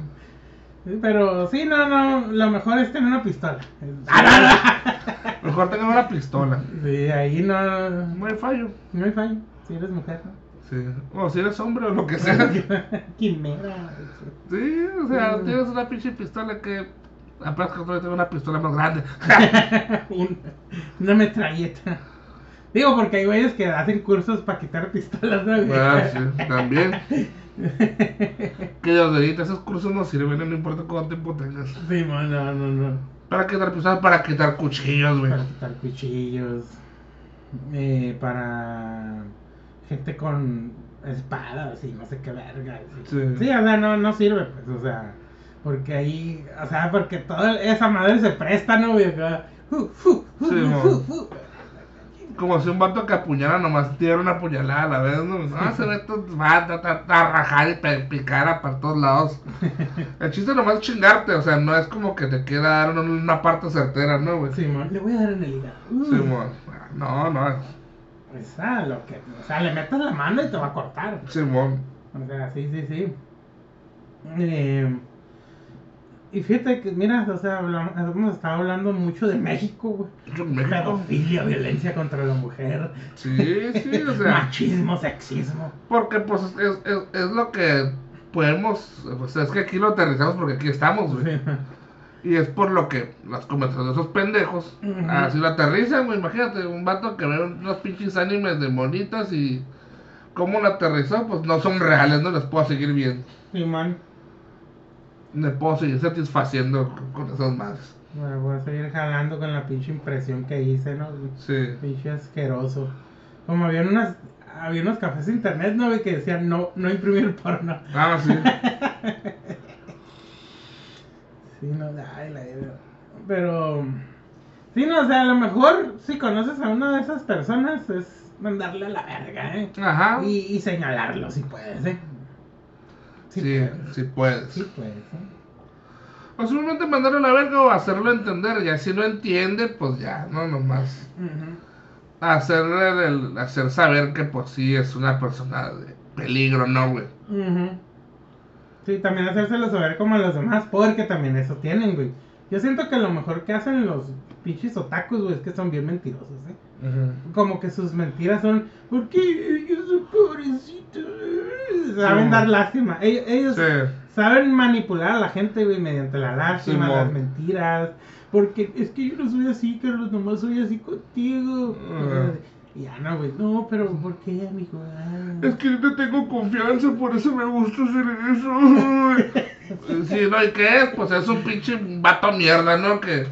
Pero sí, no, no, lo mejor es tener una pistola. Ah, Mejor tener una pistola. Sí, ahí no, No hay fallo. no hay fallo. Si eres mujer, ¿no? Sí. O si eres hombre o lo que sea. Quimera. Sí, o sea, tienes una pinche pistola que. Apenas que todavía tengo una pistola más grande. Un- una metralleta. Digo, porque hay güeyes que hacen cursos para quitar pistolas, ¿no? Ah, sí, también. Que Dios ahorita esos cursos no sirven, no importa cuánto tiempo tengas. Sí, no, no, no, no. Para quitar pistolas, para quitar cuchillos, güey. Para quitar cuchillos. eh, para gente con espadas y no sé qué verga. Sí, o sea, no, no sirve, pues, o sea. Porque ahí, o sea, porque toda esa madre se presta, ¿no? güey? Fu, fu, fu, Sí. Como si un vato que apuñala nomás tira una puñalada a la vez, ¿no? Ah, se ve todo, va a, a- a rajar y picar a para todos lados. El chiste nomás es chingarte, o sea, no es como que te quiera dar una, una parte certera, ¿no, güey? Simón, le voy a dar en el hígado. Uh, Simón. No, no, Esa, lo que, o sea, le metes la mano y te va a cortar. Simón. O sea, sí, sí, sí. Eh, y fíjate que, mira, o sea, hablamos- hemos estado hablando mucho de México, güey. México. Pedofilia, violencia contra la mujer, Sí, sí, o sea. machismo, sexismo. Porque, pues, es, es, es lo que podemos. Pues es que aquí lo aterrizamos porque aquí estamos, güey. Y es por lo que las conversaciones de esos pendejos Ujú. así lo aterrizan, güey. Imagínate, un vato que ve unos pinches animes de monitas y cómo lo aterrizó, pues no son reales, no les puedo seguir viendo. Sí, man. Me puedo seguir satisfaciendo con, esas madres. Me voy a seguir jalando con la pinche impresión que hice, ¿no? Sí. Pinche asqueroso. Como había unas. había unos cafés de internet, ¿no? que decían no, no imprimir porno. Ah, sí. Sí, no, ay, la idea. Pero, sí, no, o sea, a lo mejor si conoces a una de esas personas es mandarle a la verga, ¿eh? Ajá. Y, y señalarlo si puedes, ¿eh? Sí, puedes. sí puedes. Sí puedes, ¿eh? O simplemente mandarle a la verga o hacerlo entender. Ya si no entiende, pues ya, no nomás. Hacerle el, hacer saber que pues sí es una persona de peligro, ¿no, güey? Sí, también hacérselo saber como a los demás, porque también eso tienen, güey. Yo siento que lo mejor que hacen los pinches otakus, güey, es que son bien mentirosos, ¿eh? Como que sus mentiras son, ¿por qué yo soy pobrecito? Saben dar lástima. Ellos, ellos Sí. saben manipular a la gente, güey, mediante la lástima, las mentiras. Porque es que yo no soy así, Carlos, nomás soy así contigo. Y ya no, güey, no, pero ¿por qué, amigo? Ah. Es que yo te tengo confianza, por eso me gusta hacer eso. sí, ¿no? ¿Y qué es? Pues es un pinche vato mierda, ¿no? Que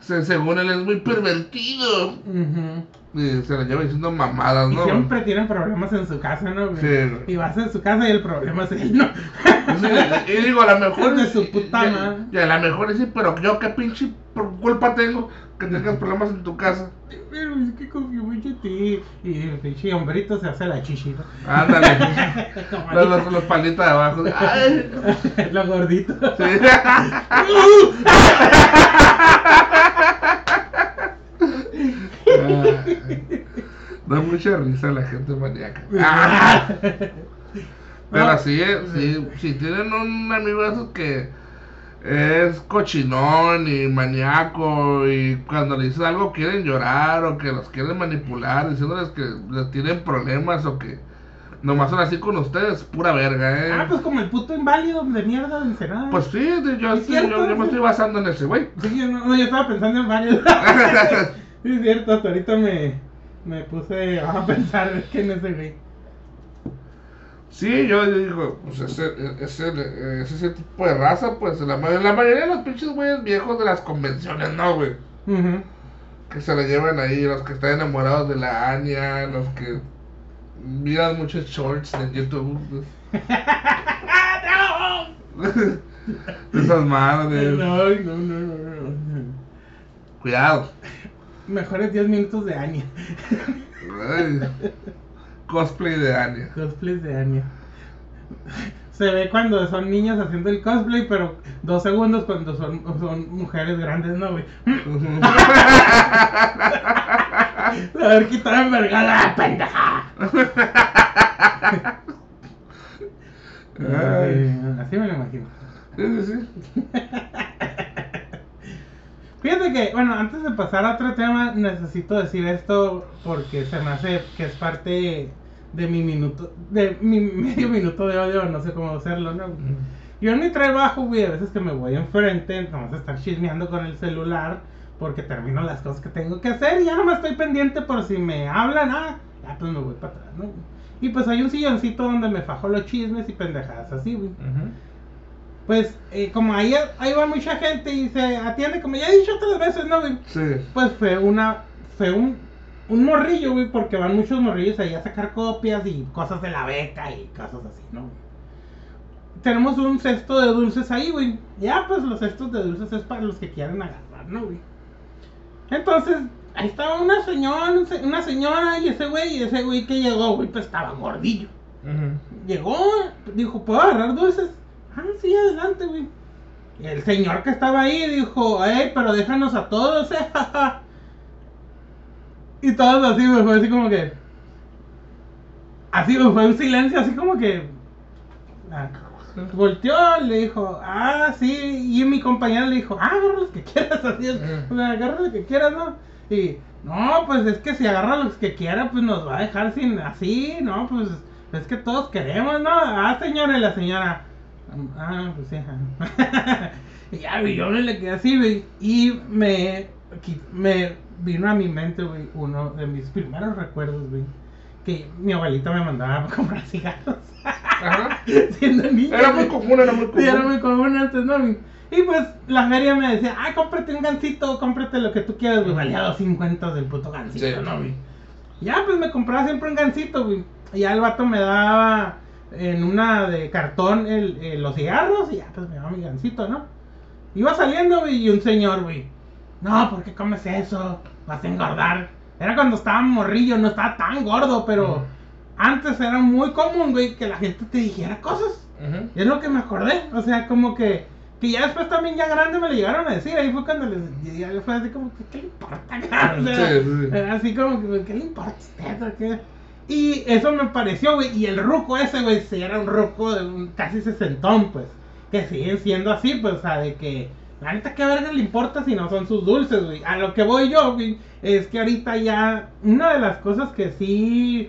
se- según él es muy pervertido. Ujú. Y se la lleva diciendo mamadas, Y ¿no? siempre tienen problemas en su casa, ¿no? Sí. Y vas a su casa y el problema es él, ¿no? Sí, y digo, a lo mejor. Es de su puta y- madre. Y a lo mejor sí, pero yo qué pinche culpa tengo que tengas problemas en tu casa. Pero es que confío mucho en ti. Y el pinche hombrito se hace la chichita. Ándale. Los, los, los palitos de abajo. Ay. Lo gordito. Sí. Ah, da mucha risa la gente maníaca. Ah, pero No, sí, sí, si tienen un amigo esos que es cochinón y maníaco y cuando le dices algo quieren llorar o que los quieren manipular diciéndoles que les tienen problemas o que nomás son así con ustedes, pura verga, eh. Ah, pues como el puto inválido de mierda de Ensenada. Pues sí, yo, ¿Es sí, cierto? yo, yo me estoy basando en ese güey. Sí, yo, no, no, yo estaba pensando en varios. sí, es cierto, hasta ahorita me, me puse a pensar que en ese güey. Sí, yo digo, pues ese, ese, ese, tipo de raza, pues la, la mayoría de los pinches güeyes viejos de las convenciones, ¿no, güey? Ujú. Que se la llevan ahí, los que están enamorados de la Anya, los que miran muchos shorts en YouTube. De esas madres. No, no, no, no, no. Cuidado. Mejores 10 minutos de Anya. Ay. Cosplay de Anya. Cosplays de Anya. Se ve cuando son niños haciendo el cosplay, pero dos segundos cuando son, son mujeres grandes, ¿no, güey? A ver, quitar envergada, pendeja. Ay. Así me lo imagino. Sí, sí, sí. Fíjate que, bueno, antes de pasar a otro tema, necesito decir esto porque se me hace que es parte de mi minuto, de mi medio minuto de odio, no sé cómo hacerlo, ¿no? Yo en mi trabajo, güey, a veces que me voy enfrente, vamos a estar chismeando con el celular porque termino las cosas que tengo que hacer y ya no me estoy pendiente por si me hablan, ah, ya pues me voy para atrás, ¿no? Y pues hay un silloncito donde me fajo los chismes y pendejadas así, güey. Pues eh, como ahí, ahí va mucha gente y se atiende, como ya he dicho otras veces, ¿no, güey? Sí. Pues fue una, fue un, un morrillo, güey, porque van muchos morrillos ahí a sacar copias y cosas de la beca y cosas así, ¿no? Tenemos un cesto de dulces ahí, güey. Ya, pues los cestos de dulces es para los que quieren agarrar, ¿no, güey? Entonces, ahí estaba una señora, un se- una señora y ese güey, y ese güey que llegó, güey, pues estaba gordillo. Llegó, dijo, ¿puedo agarrar dulces? Ah, sí, adelante, güey. Y el señor que estaba ahí dijo, ey, pero déjanos a todos, eh, jaja". Y todos así, güey, fue así como que... Así, güey, fue un silencio, así como que... ah, Volteó, le dijo, ah, sí, y mi compañera le dijo, ah, agarra los que quieras, así, es, agarra los que quieras, ¿no? Y, no, pues es que si agarra los que quiera, pues nos va a dejar sin, así, ¿no? Pues es que todos queremos, ¿no? Ah, señora, y la señora, ah, pues sí, y ya, yo le quedé así, y me, me vino a mi mente, güey, uno de mis primeros recuerdos, güey, que mi abuelita me mandaba a comprar cigarros. Ajá. Siendo niño. Era muy común, era muy Sí, común. era muy común antes, ¿no? Y pues la feria me decía, ah, cómprate un gancito, cómprate lo que tú quieras, güey. Valía 250 del puto gancito, Sí. ¿no, güey? Ya, pues me compraba siempre un gancito, güey. Y ya el vato me daba en una de cartón el, eh, los cigarros y ya, pues me daba mi gancito, ¿no? Iba saliendo, güey, y un señor, güey. No, ¿por qué comes eso? Vas a engordar. Era cuando estaba morrillo, no estaba tan gordo, pero antes era muy común, güey, que la gente te dijera cosas. Ujú. Y es lo que me acordé. O sea, como que, que ya después también ya grande me lo llegaron a decir. Ahí fue cuando les ya fue así como ¿qué le importa? O sea, Sí, sí. Así como que, ¿qué le importa a usted? Y eso me pareció, güey. Y el ruco ese, güey, sí era un ruco de un casi sesentón, pues. Que siguen siendo así, pues, o sea, de que. La neta, ¿qué verga le importa si no son sus dulces, güey? A lo que voy yo, güey, es que ahorita ya. Una de las cosas que sí.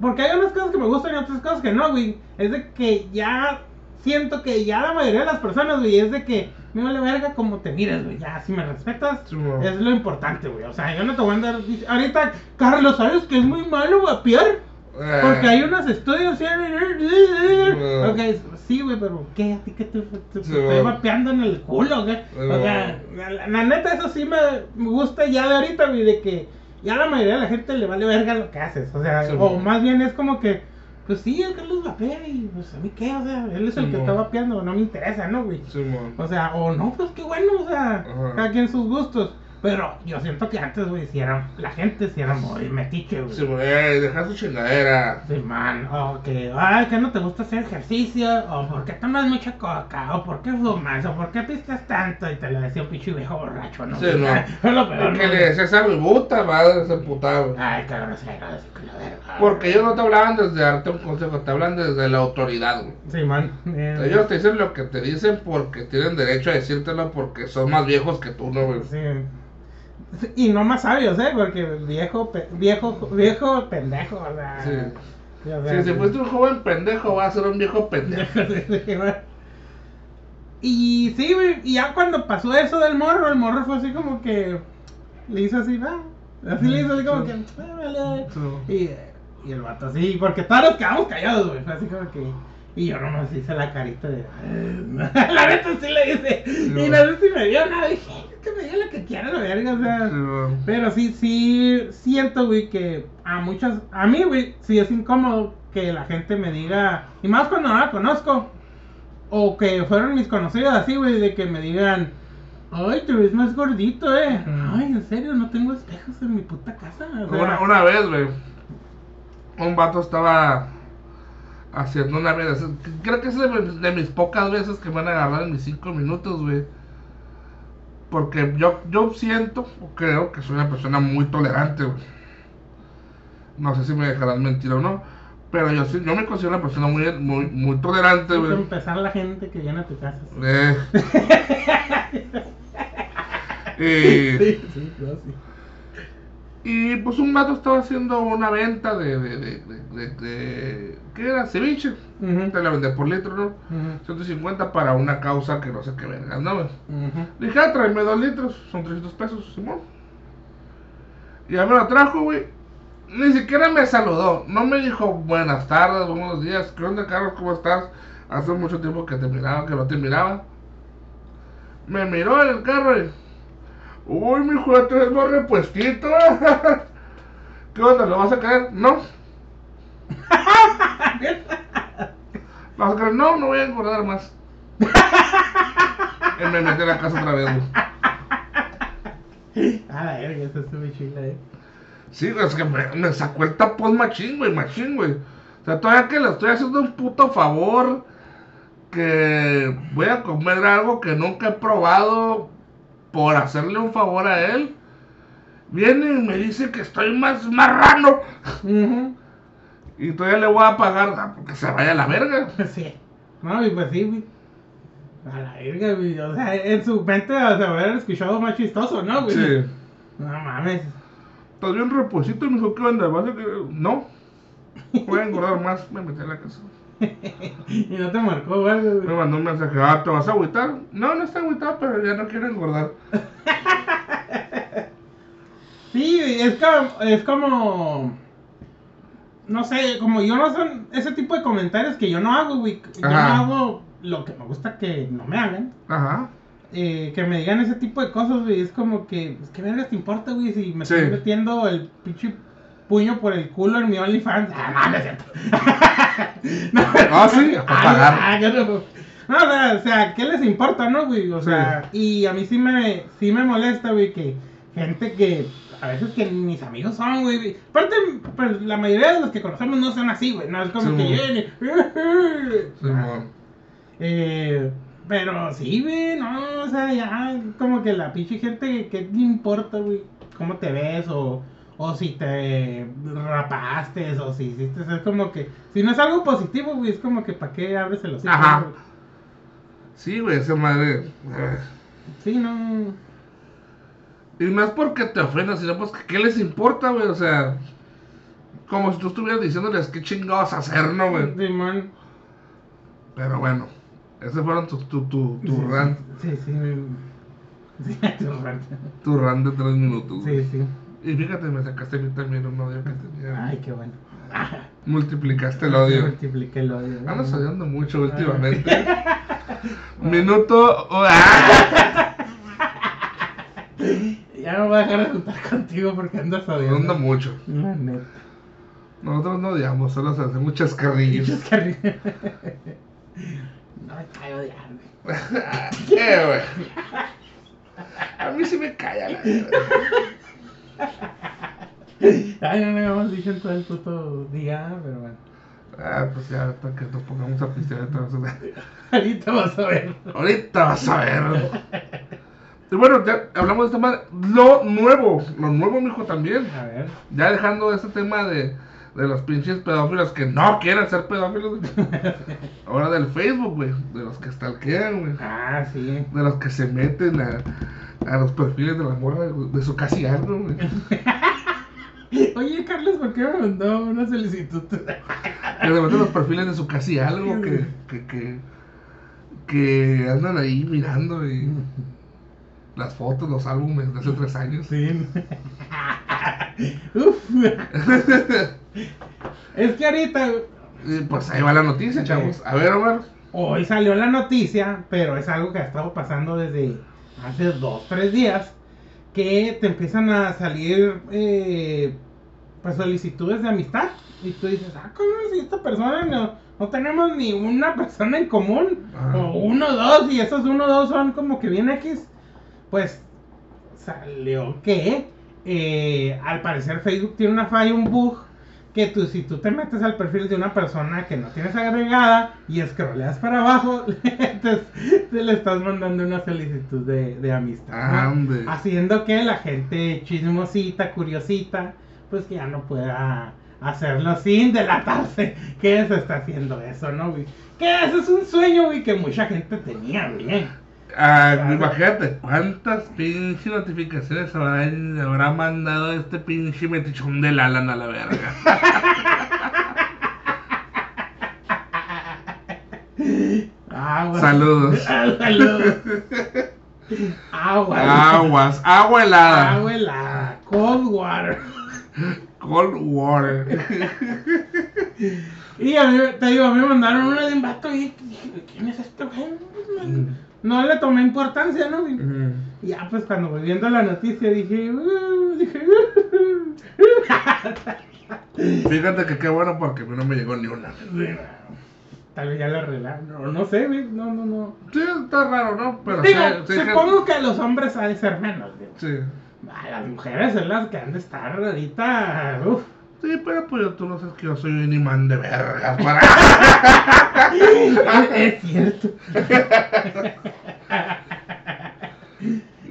Porque hay unas cosas que me gustan y otras cosas que no, güey. Es de que ya siento que ya la mayoría de las personas, güey, es de que me vale verga como te miras, güey. Ya, si me respetas, Sí, es lo importante, güey. O sea, yo no te voy a andar. Ahorita, Carlos, ¿sabes que es muy malo vapear? Eh, Porque hay unos estudios. ¿sí? No. Ok, sí, güey, pero ¿qué? ¿A ti qué te, te- Sí, estoy vapeando en el culo, güey? O sea, la, la neta, eso sí me, gusta ya de ahorita, güey, de que ya la mayoría de la gente le vale verga lo que haces. O sea, Sí, o más bien es como que, pues sí, el Carlos vapea y pues a mí qué, o sea, él es el que está vapeando, no me interesa, ¿no, güey? O sea, o no, pues qué bueno, o sea, cada quien sus gustos. Pero yo siento que antes, güey, si era, la gente si era muy metiche, güey. Sí. Eh, deja su chingadera. Sí, man, o que, ay, que no te gusta hacer ejercicio, o por qué tomas mucha coca, o por qué fumas, o por qué pistas tanto, y te lo decía un pinche viejo borracho, ¿no? Sí, no. Es lo peor, Es que ¿no? le decías a mi puta madre, se emputaba. Ay, qué grosero, así que la verga. Porque ellos no te hablaban desde darte un consejo, te hablan desde la autoridad, güey. Sí, man. eh, Ellos te dicen lo que te dicen porque tienen derecho a decírtelo porque son más viejos que tú, ¿no, güey? Sí. Y no más sabios, ¿eh? Porque viejo, pe- viejo, viejo pendejo, o sea. Sí. sí, o sea, Si, si fuiste un joven pendejo, vas a ser un viejo pendejo. Y sí, y ya cuando pasó eso del morro, el morro fue así como que le hizo así, va. Así le hizo así como que, "Ah, vale". Y, y el vato así, porque todos nos quedamos callados, güey. Fue así como que. Y yo nomás hice la carita de. la neta sí le hice. y no sé si me dio nada. Dije, "Es que me dio lo que quiera la verga, o sea. Pero sí, sí siento, güey, que a muchas, a mí, güey, sí es incómodo que la gente me diga, y más cuando no la conozco, o que fueron mis conocidos así, güey, de que me digan, ay, te ves más gordito, eh. Ay, en serio, no tengo espejos en mi puta casa. O sea, Una, una vez, güey, un vato estaba haciendo una vez. Creo que es de, mis- de mis pocas veces que me van a agarrar en mis cinco minutos, güey. Porque yo, yo siento, o creo que soy una persona muy tolerante, güey. No sé si me dejarán mentir o no. Pero yo sí, yo me considero una persona muy, muy, muy tolerante, güey. empezar la gente que viene a tu casa. Eh. y, Sí, sí, no, sí. Y pues un vato estaba haciendo una venta de, de, de, de, ¿qué era? Ceviche. Ujú, Te la vendía por litro, ¿no? ujú, 150 para una causa que no sé qué verga, ¿no? Le dije, ah, tráeme dos litros, son 300 pesos, Simón. Y ya me lo trajo, güey. Ni siquiera me saludó, no me dijo buenas tardes, buenos días, ¿qué onda, Carlos? ¿Cómo estás? Hace mucho tiempo que te miraba, que no te miraba. Me miró en el carro y. Uy, mi hijo, te ves más repuestito. ¿Qué onda? ¿Lo vas a caer? No. ¿Lo vas a caer? No, no voy a engordar más. y me metí a la casa otra vez, güey. Ah, la verga, eso estuvo chila, eh. Sí, es que me, me sacó el tapón machín, güey, machín, güey. O sea, todavía que le estoy haciendo un puto favor, que voy a comer algo que nunca he probado por hacerle un favor a él. Viene y me dice que estoy más marrano. Ujú. Y todavía le voy a pagar ah, porque se vaya a la verga. Sí. No, y pues sí. A la verga, güey. O sea, en su mente o sea, haber escuchado más chistoso, ¿no, güey? Sí. No mames. Estás bien reposito y me dijo, ¿qué onda? ¿Vas a que-?" No. Voy a engordar más. Me metí a la casa. Y no te marcó, güey. Me mandó un mensaje, ah, ¿te vas a agüitar? No, no está agüitado, pero ya no quiero engordar. Sí, es como, es como. No sé, como yo no son ese tipo de comentarios que yo no hago, güey. Yo no hago lo que me gusta que no me hagan. Ajá. Eh, que me digan ese tipo de cosas, güey. Es como que, pues, ¿qué vergas te importa, güey? Si me Sí. estoy metiendo el pinche puño por el culo en mi OnlyFans. Ah, no, no es cierto. no, Ah, sí, a pagar. ah, no- no, o sea, ¿qué les importa, no, güey? O sea, y a mí sí me, sí me molesta, güey, que gente que a veces que mis amigos son, güey. Aparte, pues la mayoría de los que conocemos no son así, güey. No es como Sí, que lleguen. Eh, pero sí, güey, no, o sea, ya como que la pinche gente, ¿qué te importa, güey? ¿Cómo te ves? O, o si te rapaste, o si hiciste, es como que, si no es algo positivo, güey, es como que ¿para qué abres el hocico? Ajá. Sí, güey, esa madre. eh. Sí, no. Y es porque te ofendas, sino pues qué les importa, güey. O sea, como si tú estuvieras diciéndoles qué chingados hacer, ¿no, güey? Simón. Pero bueno, ese fueron tu, tu, tu, tu rant, Sí, sí. Sí, tu rant. tu rant de tres minutos. güey. Sí, sí. Y fíjate, me sacaste a mí también un odio que tenía. Ay, qué bueno. Multiplicaste el odio. Multipliqué el odio. Andas odiando mucho últimamente. Minuto. ah, Ya no voy a dejar de juntar contigo porque andas odiando. Ando mucho. La neta. Nosotros no odiamos, solo se hacen muchas carrillas. Muchos carri- No me cae odiando. ¿Qué, güey? A mí sí me calla la Ay, no lo habíamos dicho en todo el puto día, pero bueno. Ah, pues ya, hasta que nos pongamos a pistear entonces. Ahorita vas a ver. Ahorita vas a ver. Y bueno, ya hablamos de esta madre. Lo nuevo, lo nuevo, mijo, también. A ver. Ya dejando este tema de, de los pinches pedófilos que no quieren ser pedófilos. Ahora del Facebook, güey. De los que stalkean, güey. Ah, sí. De los que se meten a, a los perfiles de la morra de su casi algo, güey. Oye, Carlos, ¿por qué me mandó una solicitud? Que a los perfiles de su casi algo que, que, que, que andan ahí mirando y las fotos, los álbumes de hace tres años. Sí. Uf. Es que ahorita, pues ahí va la noticia, chavos. A ver, Omar. hoy salió la noticia, pero es algo que ha estado pasando desde hace dos, tres días, que te empiezan a salir eh, pues solicitudes de amistad y tú dices, ah, ¿cómo si esta persona no, no tenemos ni una persona en común? Ah. O uno o dos, y esos uno o dos son como que bien X. Pues salió que eh, al parecer Facebook tiene una falla, un bug, que tú, si tú te metes al perfil de una persona que no tienes agregada y scrolleas para abajo, entonces te le estás mandando una solicitud de, de amistad. ¿no? Ande. Haciendo que la gente chismosita, curiosita, pues que ya no pueda hacerlo sin delatarse que se está haciendo eso, ¿no, güey? Que eso es un sueño, güey, que mucha gente tenía, güey. Ah, Claro. imagínate cuántas pinches notificaciones habrá, habrá mandado este pinche metichón de Alan a la verga. Aguas. Saludos. Saludos. Agua. Aguas, agua helada. Agua helada. Cold water. Cold water. Y a mí, te digo, a mí me mandaron una de un vato y dije, ¿quién es este güey? No le tomé importancia, ¿no? ya, pues cuando voy viendo la noticia dije, "Uh", dije, Fíjate que qué bueno porque a mí no me llegó ni una. Tal vez ya lo arreglaron. No, no sé. No, no, no. Sí, está raro, ¿no? Pero Digo, sí, sí, supongo que los hombres ha de ser menos, digo. Sí. Ah, Las mujeres son las que han de estar ahorita. Uf. Sí, pero pues tú no sabes que yo soy un imán de vergas para. es cierto.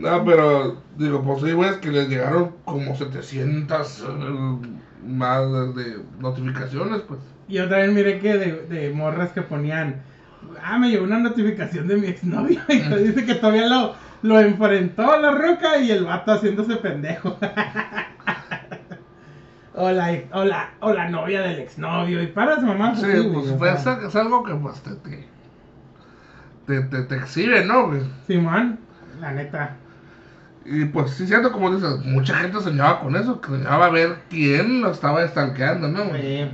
No, pero digo, pues sí, güey, es que les llegaron como 700 eh, más de notificaciones, pues. Yo también miré que de, de morras que ponían. Ah, me llegó una notificación de mi exnovio. Y dice que todavía lo, lo enfrentó a la roca y el vato haciéndose pendejo. o, la, ex- o, la, o la novia del exnovio. Y para su mamá. Sí, güey, pues pues, es, algo que pues te, te, te, te, exhibe, ¿no? Simón, la neta. Y pues sí, cierto, como dices, mucha gente soñaba con eso, que soñaba a ver quién lo estaba estalqueando, ¿no? Eh,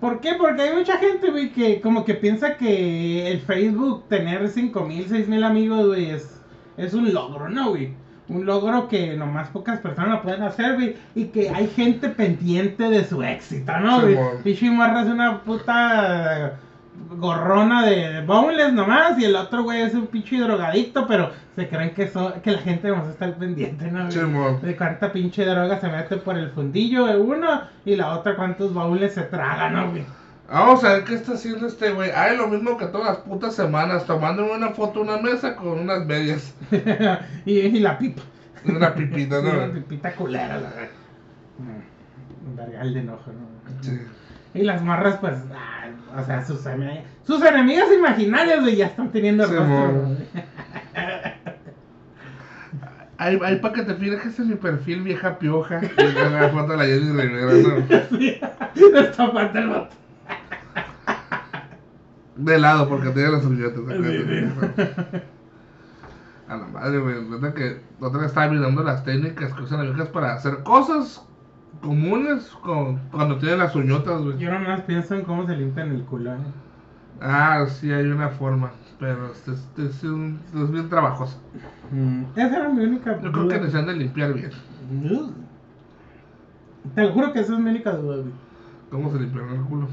¿Por qué? Porque hay mucha gente, güey, que como que piensa que el Facebook, tener 5 mil, 6 mil amigos, güey, es, es un logro, ¿no, güey? un logro que nomás pocas personas lo pueden hacer, güey. Y que hay gente pendiente de su éxito, ¿no, güey? Pichi Morra es una puta gorrona de boneless nomás. Y el otro, güey, es un pinche drogadicto, pero se creen que, so- que la gente nomás está al pendiente, ¿no? De cuánta pinche droga se mete por el fundillo de uno y la otra cuántos baúles se traga, ¿no, güey? Vamos a ver qué está haciendo este güey. Ay, lo mismo que todas las putas semanas, tomándome una foto una mesa con unas medias. y, y la pipa. Una pipita, Una ¿no? pipita culera, la verdad. Mm, Un de enojo, ¿no? Sí. Y las morras, pues, ah, o sea, sus, sus enemigas imaginarias, güey, ya están teniendo Sí, rostro. Ahí, ahí para que te fijes en mi perfil, vieja pioja. Y una foto de la Jenny Rivera, ¿no? Sí, el vato. De lado, porque tiene las uñetas. Sí. A la madre, güey. Neta que la otra vez estaba mirando las técnicas que usan las viejas para hacer cosas comunes con, cuando tienen las uñotas, güey. Yo nomás pienso en cómo se limpian el culo, ¿eh? Ah, sí, hay una forma. Pero es, es, es un- es bien trabajosa. Mm, Esa era mi única Yo creo que duda. necesitan de limpiar bien. Ugh. Te juro que esa es mi única duda, güey. ¿Cómo se limpian el culo?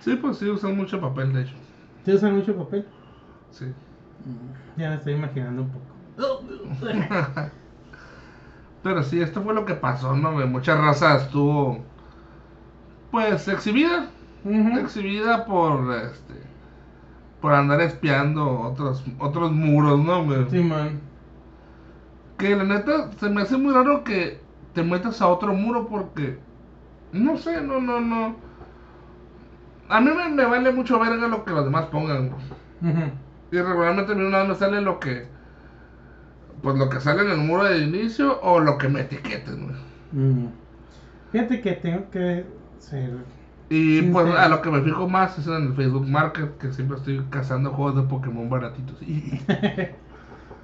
Sí, pues sí, usan mucho papel, de hecho. ¿Te usan mucho papel? Sí. Ya me estoy imaginando un poco. Pero sí, esto fue lo que pasó, ¿no? güey? Mucha raza estuvo, pues, exhibida. Exhibida por, este, por andar espiando otros, otros muros, ¿no? güey? Sí, man. Que la neta, se me hace muy raro que te metas a otro muro porque, no sé, no, no, no. A mí me, me vale mucho verga lo que los demás pongan, güey. Y regularmente a mí no me sale lo que, pues lo que sale en el muro de inicio o lo que me etiqueten, güey. Mm. Fíjate que tengo que ser. Y pues a lo que me fijo más es en el Facebook Market, que siempre estoy cazando juegos de Pokémon baratitos. Y,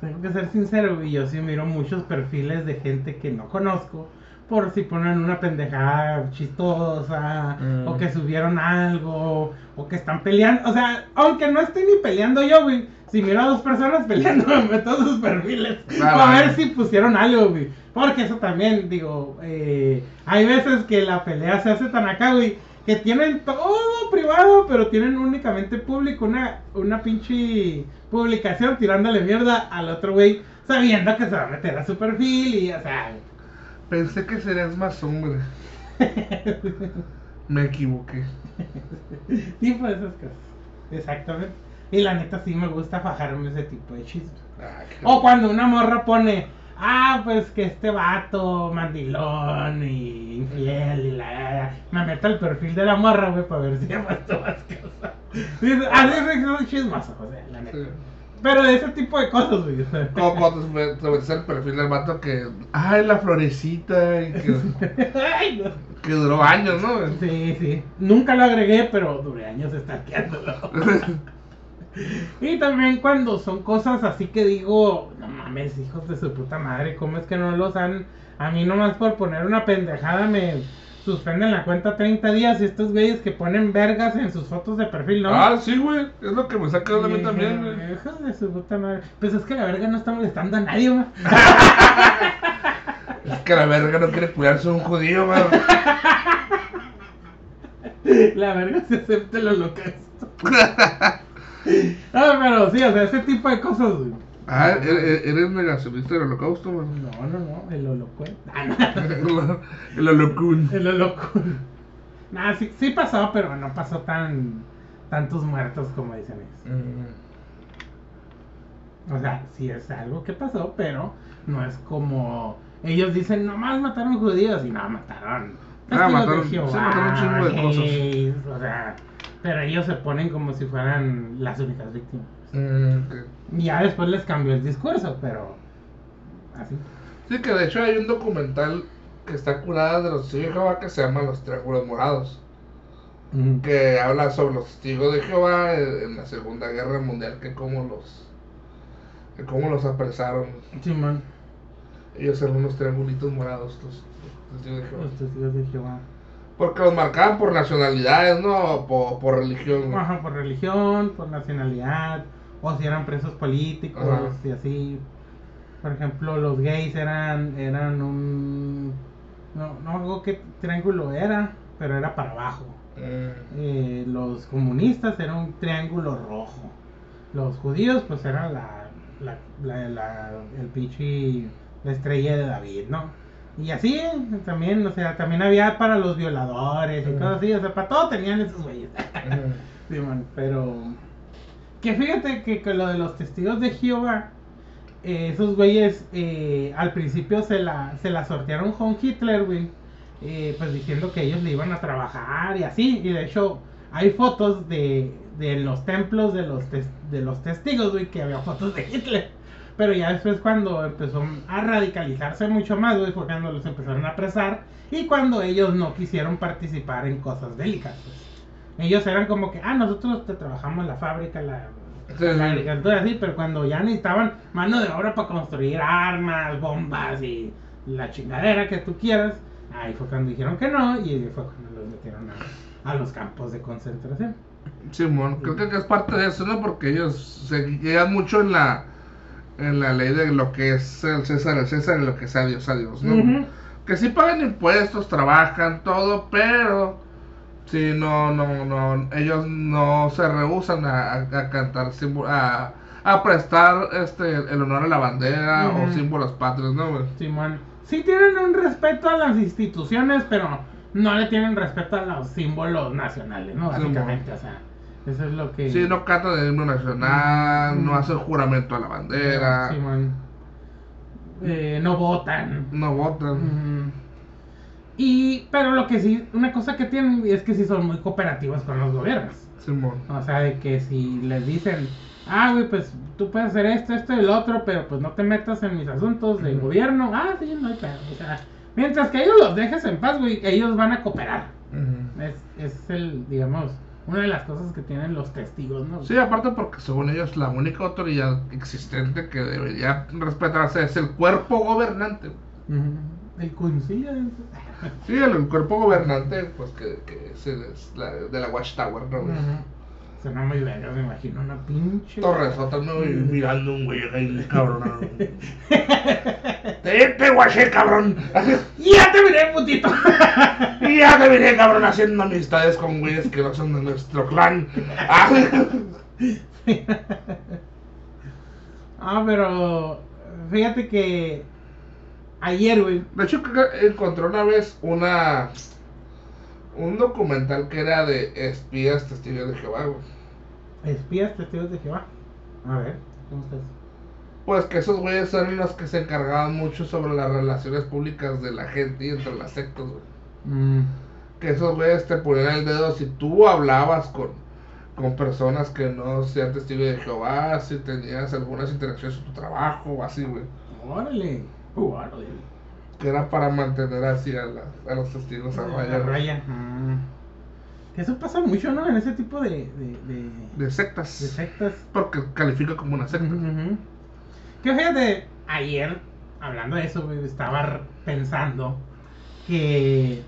Tengo que ser sincero, güey. Yo sí miro muchos perfiles de gente que no conozco. Por si ponen una pendejada chistosa. Mm. O que subieron algo. O que están peleando. O sea, aunque no esté ni peleando yo, güey. Si miro a dos personas peleando, me meto a sus perfiles. Ah, para vale. ver si pusieron algo, güey. Porque eso también, digo. eh, hay veces que la pelea se hace tan acá, güey. Que tienen todo privado, pero tienen únicamente público una, una pinche publicación tirándole mierda al otro güey, sabiendo que se va a meter a su perfil y, o sea, pensé que serías más hombre. Me equivoqué. tipo de esas cosas. Exactamente. Y la neta sí me gusta fajarme ese tipo de chismes. Ah, O cuando una morra pone, ah, pues que este vato mandilón y infiel y la... Me meto al perfil de la morra, güey, para ver si ha puesto más cosas. Así es un chismoso, o sea, la neta. Sí. Pero de ese tipo de cosas, güey. Como cuando te metes el perfil del vato que. Ay, la florecita. Y que, Ay, no. que duró años, ¿no? Sí, sí. Nunca lo agregué, pero duré años stalkeándolo. Y también cuando son cosas así que digo, no mames, hijos de su puta madre, ¿cómo es que no los han... A mí nomás por poner una pendejada me suspenden la cuenta 30 días y estos güeyes que ponen vergas en sus fotos de perfil, ¿no? Ah, sí, güey. Es lo que me saca de dije, también, güey. Hijos de su puta madre. Pues es que la verga no está molestando a nadie, ma. Es que la verga no quiere cuidarse de un judío, man. La verga se acepta el holocausto. Ah, pero sí, o sea, ese tipo de cosas, güey. Ah, eres eres negacionista del holocausto, man. No, no, no, el holocausto. Ah, no. El holocún. El holocausto. Nah, sí, sí pasó, pero no pasó tan tantos muertos como dicen ellos. O sea, sí es algo que pasó, pero no es como ellos dicen, nomás mataron judíos y no, mataron. Ah, mataron- de sí, Jehová, mataron un chingo de cosas. O sea, pero ellos se ponen como si fueran las únicas víctimas. Mm, ya después les cambió el discurso, pero así. Sí, que de hecho hay un documental que está curada de los testigos de Jehová que se llama Los Triángulos Morados. Que habla sobre los testigos de Jehová en la Segunda Guerra Mundial, que cómo los, que cómo los apresaron. Simón, Ellos eran unos triangulitos morados, los, los testigos de Jehová. los testigos de Jehová. Porque los marcaban por nacionalidades, ¿no? Por, por religión. Ajá, por religión, por nacionalidad, o si eran presos políticos Ajá. y así. Por ejemplo, los gays eran, eran un... No, no algo qué triángulo era, pero era para abajo. Mm. Eh, los comunistas eran un triángulo rojo. Los judíos, pues eran la, la, la, la- el pinche, la estrella de David, ¿no? Y así también, o sea, también había para los violadores y Mm. cosas así, o sea, para todo tenían esos güeyes. Mm. Simón, pero que fíjate que con lo de los testigos de Jehová, eh, esos güeyes eh, al principio se la, se la sortearon con Hitler, güey, eh, pues diciendo que ellos le iban a trabajar y así, y de hecho hay fotos de, de los templos de los, tes- de los testigos, güey, que había fotos de Hitler. Pero ya después cuando empezó a radicalizarse mucho más, güey, fue cuando los empezaron a apresar y cuando ellos no quisieron participar en cosas bélicas. pues. Ellos eran como que, ah, nosotros te trabajamos la fábrica, la, Sí, la sí. agricultura, así, pero cuando ya necesitaban mano de obra para construir armas, bombas y la chingadera que tú quieras, ahí fue cuando dijeron que no y fue cuando los metieron a, a los campos de concentración. Simón, creo que es parte de eso, ¿no? Porque ellos se guían mucho en la en la ley de lo que es el César, el César y lo que sea Dios a Dios, ¿no? Que sí pagan impuestos, trabajan, todo, pero sí, no, no, no, ellos no se rehusan a, a- cantar, a, a prestar este el honor a la bandera o símbolos patrios, ¿no? güey? Simón, sí tienen un respeto a las instituciones, pero no le tienen respeto a los símbolos nacionales, ¿no? Básicamente, o sea, eso es lo que... Sí, no cantan el himno nacional, no hacen juramento a la bandera. Eh, no votan. no votan. Y, pero lo que sí, una cosa que tienen es que sí son muy cooperativos con los gobiernos. Simón. O sea, de que si les dicen, ah, güey, pues tú puedes hacer esto, esto y lo otro, pero pues no te metas en mis asuntos de Ujú. gobierno. Ah, sí, no hay pedo. O sea, mientras que ellos los dejes en paz, güey, ellos van a cooperar. Es, es el, digamos, una de las cosas que tienen los testigos, ¿no? Sí, aparte porque según ellos la única autoridad existente que debería respetarse es el cuerpo gobernante. El concilio. Sí, el, el cuerpo gobernante, pues que, que es, el- es la, de la Watchtower, ¿no? Ujú. Suena muy verga, me imagino una pinche. Torresota, ¿no? Y mirando un güey ahí, cabrón. te, te guaché, cabrón. ¡Ya te miré, putito! ya te miré, cabrón, haciendo amistades con güeyes que no son de nuestro clan. Ah, pero fíjate que ayer, güey. De hecho, encontré una vez una un documental que era de espías testigos de Jehová, güey. Espías testigos de Jehová. A ver, ¿cómo estás? Pues que esos güeyes eran los que se encargaban mucho sobre las relaciones públicas de la gente y entre las sectas, güey. Mm, Que esos güeyes te ponían el dedo si tú hablabas con, con personas que no sean testigos de Jehová, si tenías algunas interacciones en tu trabajo o así, güey. órale. Órale. Que era para mantener así a, la- a los testigos a raya, raya. Que eso pasa mucho, ¿no? En ese tipo de, de, de, De sectas. de sectas. Porque califica como una secta. Que fíjate, ayer, hablando de eso, estaba pensando que,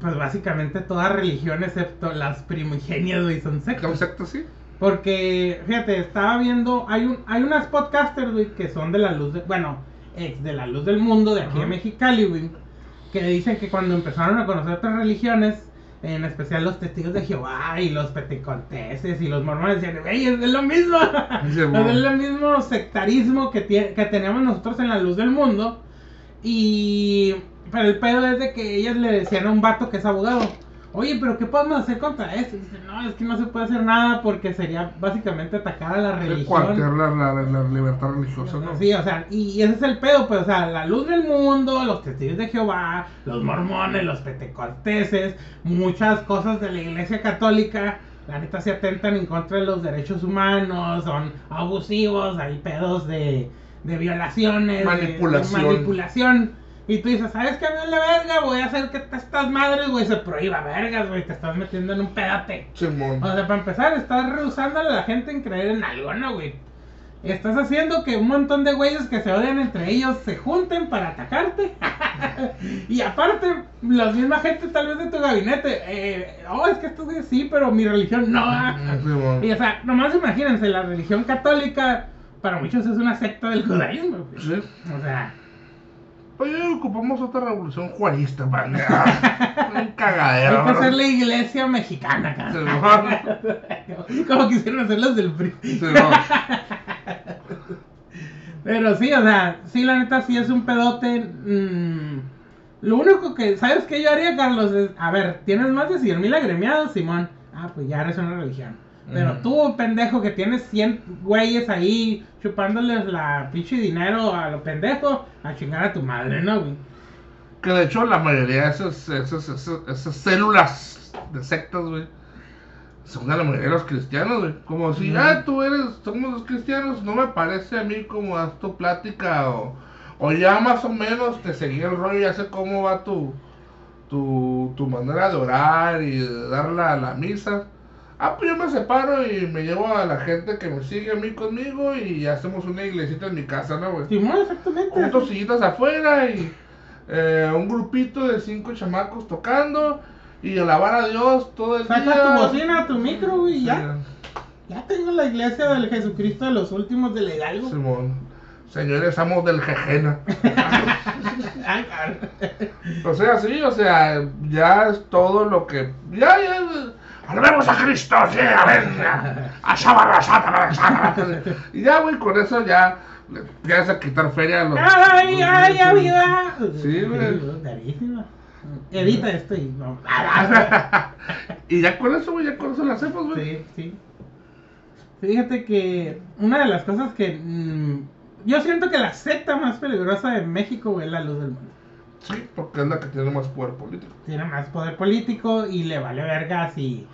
pues básicamente toda religión, excepto las primigenias, güey, son ¿Son sectas. sectas, sí? Porque, fíjate, estaba viendo, hay un, hay unas podcasters, güey, que son de la luz de, bueno, ex de la luz del mundo de aquí de. Mexicali, güey, que dicen que cuando empezaron a conocer otras religiones, en especial los testigos de Jehová y los penteconteses y los mormones, decían, güey, es lo mismo, Sí, es el mismo sectarismo que, que tenemos nosotros en la luz del mundo. Y, pero el pedo es de que ellas le decían a un vato que es abogado, oye, pero ¿qué podemos hacer contra eso? Y dice, no, es que no se puede hacer nada porque sería básicamente atacar a la religión. Cuartear la, la, la libertad religiosa, ¿no? Sí, o sea, y ese es el pedo, pues, o sea, la luz del mundo, los testigos de Jehová, los mormones, los pentecosteses, muchas cosas de la iglesia católica, la neta se atentan en contra de los derechos humanos, son abusivos, hay pedos de, de violaciones, de- Manipulación. de manipulación. Y tú dices, ¿sabes qué? Me la verga, voy a hacer que te- estas madres, güey, se prohíba, vergas, güey, te estás metiendo en un pedate. Simón. O sea, para empezar, estás rehusándole a la gente en creer en algo, ¿no, güey? Estás haciendo que un montón de güeyes que se odian entre ellos se junten para atacarte. y aparte, la misma gente tal vez de tu gabinete. Eh, oh, es que estos güeyes sí, pero mi religión no. Simón. y o sea, nomás imagínense, la religión católica, para muchos es una secta del judaísmo, güey. Sí. O sea, Oye, ocupamos otra revolución juanista, man. Un cagadero. hay que hacer la iglesia mexicana, Sí, cara. ¿no? Como quisieron hacer los del PRI. Sí. Pero sí, o sea, sí, la neta sí es un pedote. mm, lo único que, ¿sabes qué yo haría, Carlos? Es, a ver, tienes más de 100 mil agremiados, Simón. Ah, pues ya eres una religión. Pero tú, pendejo, que tienes 100 güeyes ahí chupándoles la pinche dinero a lo pendejo, a chingar a tu madre, ¿no, güey? Que de hecho la mayoría de esas, esas, esas, esas células de sectas, güey, son de la mayoría de los cristianos, güey. Como si, Ujú. ah, tú eres, somos los cristianos, no me parece a mí como haz tu plática o, o ya más o menos te seguí el rollo, ya sé cómo va tu, tu, tu manera de orar y de dar la, la misa. Ah, pues yo me separo y me llevo a la gente que me sigue a mí conmigo y hacemos una iglesita en mi casa, ¿no, güey? Simón, exactamente. Con dos sillitas afuera y eh, un grupito de cinco chamacos tocando y alabar a Dios todo el Saca día. tu bocina, tu micro, güey, Sí, ya. Ya tengo la iglesia del Jesucristo de los últimos del Hidalgo. Simón. Señores, amos del Jejena. O sea, sí, o sea, ya es todo lo que. Ya, ya. Alabemos a Cristo, sí, amén. A Satanás, Satanás. Y ya, güey, con eso ya empiezas a quitar feria a los. ¡Ay, ay, Sí. amiga! Sí, güey. Edita esto y y ya con eso, güey, ya con eso lo hacemos, güey. Sí, sí. Fíjate que una de las cosas que. mm, yo siento que la secta más peligrosa de México, güey, es la luz del mundo. Sí, porque es la que tiene más poder político. Tiene más poder político y le vale verga si,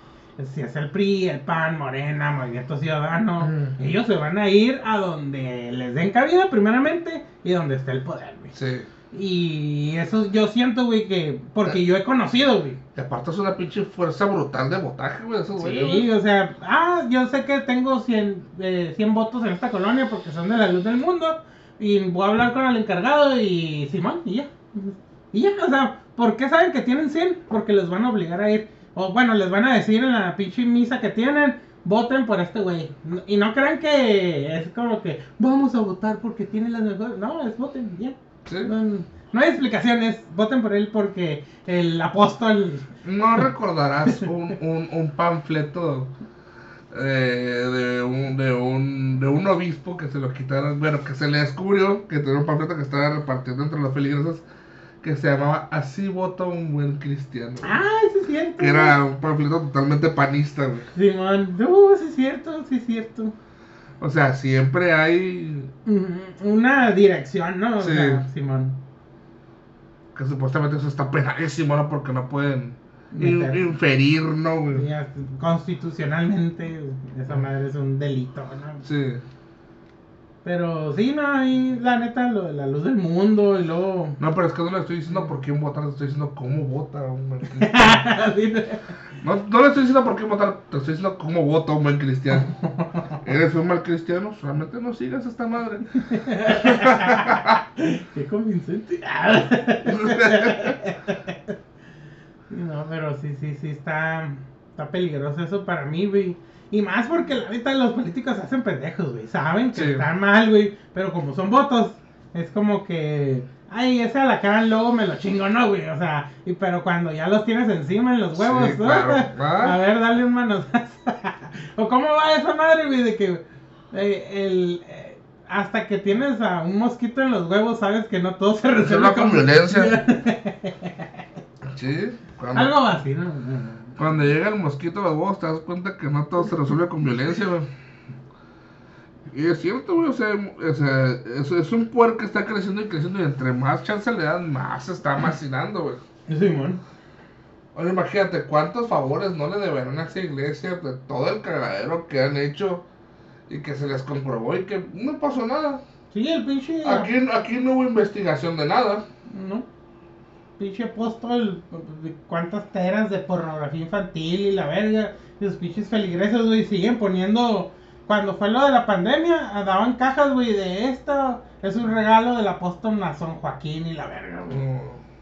si es el PRI, el PAN, Morena, Movimiento Ciudadano. Mm. Ellos se van a ir a donde les den cabida, primeramente, y donde esté el poder, güey. Sí. Y eso yo siento, güey, que. Porque yo he conocido, güey. Y aparte es una pinche fuerza brutal de votaje, güey, esos güeyes. Sí, güey. o sea, ah, yo sé que tengo 100, eh, 100 votos en esta colonia porque son de la luz del mundo. Y voy a hablar con el encargado y Simón, y ya. Y ya, o sea, ¿por qué saben que tienen 100? Porque les van a obligar a ir. O bueno, les van a decir en la pinche misa que tienen, voten por este güey. Y no crean que es como que vamos a votar porque tiene las mejores. No, es voten, ya. Sí. No, no hay explicaciones, voten por él porque el apóstol No recordarás un, un, un panfleto eh, de, un, de, un, de un obispo que se lo quitaron, bueno, que se le descubrió que tenía un panfleto que estaba repartiendo entre los feligreses que se llamaba Así vota un buen cristiano. Ah, sí es cierto. Que era un panfleto totalmente panista, güey. Simón, no, sí es cierto, sí es cierto. O sea, siempre hay Mm, Una dirección, ¿no? O Sí. sea, Simón. que supuestamente eso está penadísimo, ¿no? Porque no pueden Meter. inferir, ¿no, güey? Constitucionalmente, esa madre es un delito, ¿no? Sí. Pero sí, no, ahí la neta, lo la luz del mundo y luego. No, pero es que no le estoy diciendo por quién votar, le estoy diciendo cómo vota un buen cristiano. Sí. No, no le estoy diciendo por qué votar, te estoy diciendo cómo vota un buen cristiano. ¿Eres un mal cristiano? Solamente no sigas a esta madre. Qué convincente. No, pero sí, sí, sí, está, está peligroso eso para mí, güey. Y más porque la neta los políticos se hacen pendejos, güey. Saben que Sí. están mal, güey. Pero como son votos, es como que. Ay, ese alacrán luego me lo chingo, no, güey. O sea, y, pero cuando ya los tienes encima en los huevos, Sí, ¿no? claro. A ver, dale un manotazo. o cómo va esa madre, güey, de que eh, el. eh, hasta que tienes a un mosquito en los huevos, sabes que no todo se resuelve con violencia. Sí. Algo así, ¿no? Cuando llega el mosquito a huevos, te das cuenta que no todo se resuelve con violencia, güey. Y es cierto, güey, o sea, es, es un puer que está creciendo y creciendo y entre más chance le dan, más se está macinando, güey. Simón. Oye, imagínate cuántos favores no le deberán a esa iglesia de todo el cagadero que han hecho y que se les comprobó y que no pasó nada. Sí, el pinche. Aquí, aquí no hubo investigación de nada. ¿No? Pinche apóstol. ¿Cuántas teras de pornografía infantil y la verga? Y los pinches feligreses, güey, siguen poniendo. Cuando fue lo de la pandemia, daban cajas, güey, de esto. Es un regalo del apóstol Nazón Joaquín y la verga, güey. Mm,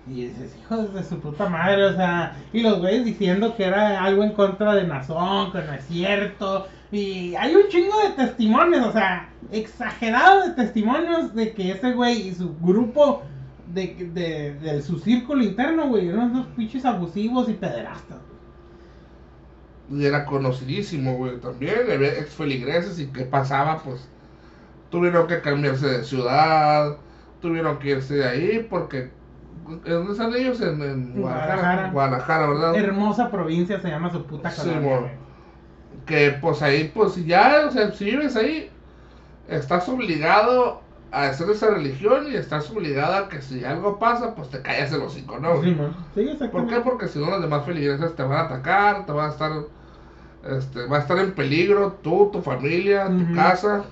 Y dices, hijos de su puta madre, o sea, y los güeyes diciendo que era algo en contra de Nazón, que no es cierto. Y hay un chingo de testimonios, o sea, exagerado de testimonios de que ese güey y su grupo de, de, de su círculo interno, güey, eran unos pinches abusivos y pederastas. Y era conocidísimo, güey, también. Había ex feligreses y qué pasaba, pues. Tuvieron que cambiarse de ciudad, tuvieron que irse de ahí porque. ¿En dónde están ellos? En, en Guadalajara. Guadalajara. Guadalajara, ¿verdad? Hermosa provincia se llama su puta Sí. Que pues ahí, pues ya, o sea, si vives ahí, estás obligado a hacer esa religión y estás obligado a que si algo pasa, pues te callas el hocico, ¿no? Sí. Sí, ¿Por qué? Porque si no los demás feligreses te van a atacar, te van a estar, este, va a estar en peligro tú, tu familia, tu casa.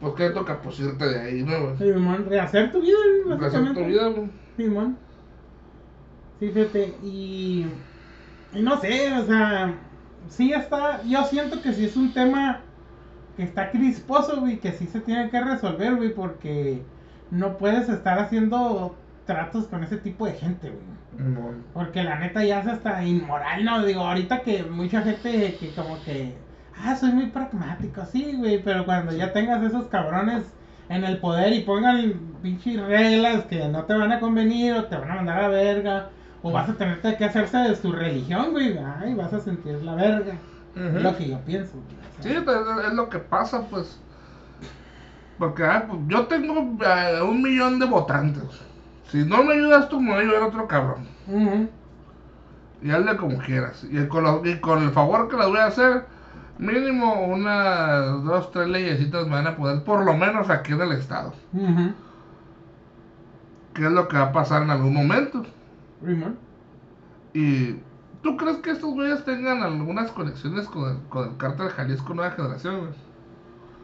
Pues qué toca pues irte de ahí, ¿no? güey? Simón, rehacer tu vida, güey, Hacer básicamente. tu vida, güey. Simón. Sí, fíjate, y, y no sé, o sea, sí está, yo siento que sí es un tema que está crisposo, güey, que sí se tiene que resolver, güey, porque no puedes estar haciendo tratos con ese tipo de gente, güey. No. Porque la neta ya es hasta inmoral, ¿no? Digo, ahorita que mucha gente que como que, ah, soy muy pragmático, sí, güey, pero cuando ya tengas esos cabrones en el poder y pongan pinches reglas que no te van a convenir o te van a mandar a la verga, o vas a tener que hacerse de tu religión, güey, ay, vas a sentir la verga. Es lo que yo pienso. güey, Sí, es lo que pasa, pues. Porque ah, pues, yo tengo eh, un millón de votantes. Si no me ayudas tú, me va a ayudar otro cabrón. Y hazle como quieras. Y con, lo- y con el favor que les voy a hacer, mínimo unas dos, tres leyesitas me van a poder, por lo menos aquí en el estado. Ujú. ¿Qué es lo que va a pasar en algún momento? Simón. Y. ¿Tú crees que estos güeyes tengan algunas conexiones con el, con el cártel Jalisco Nueva Generación, güey?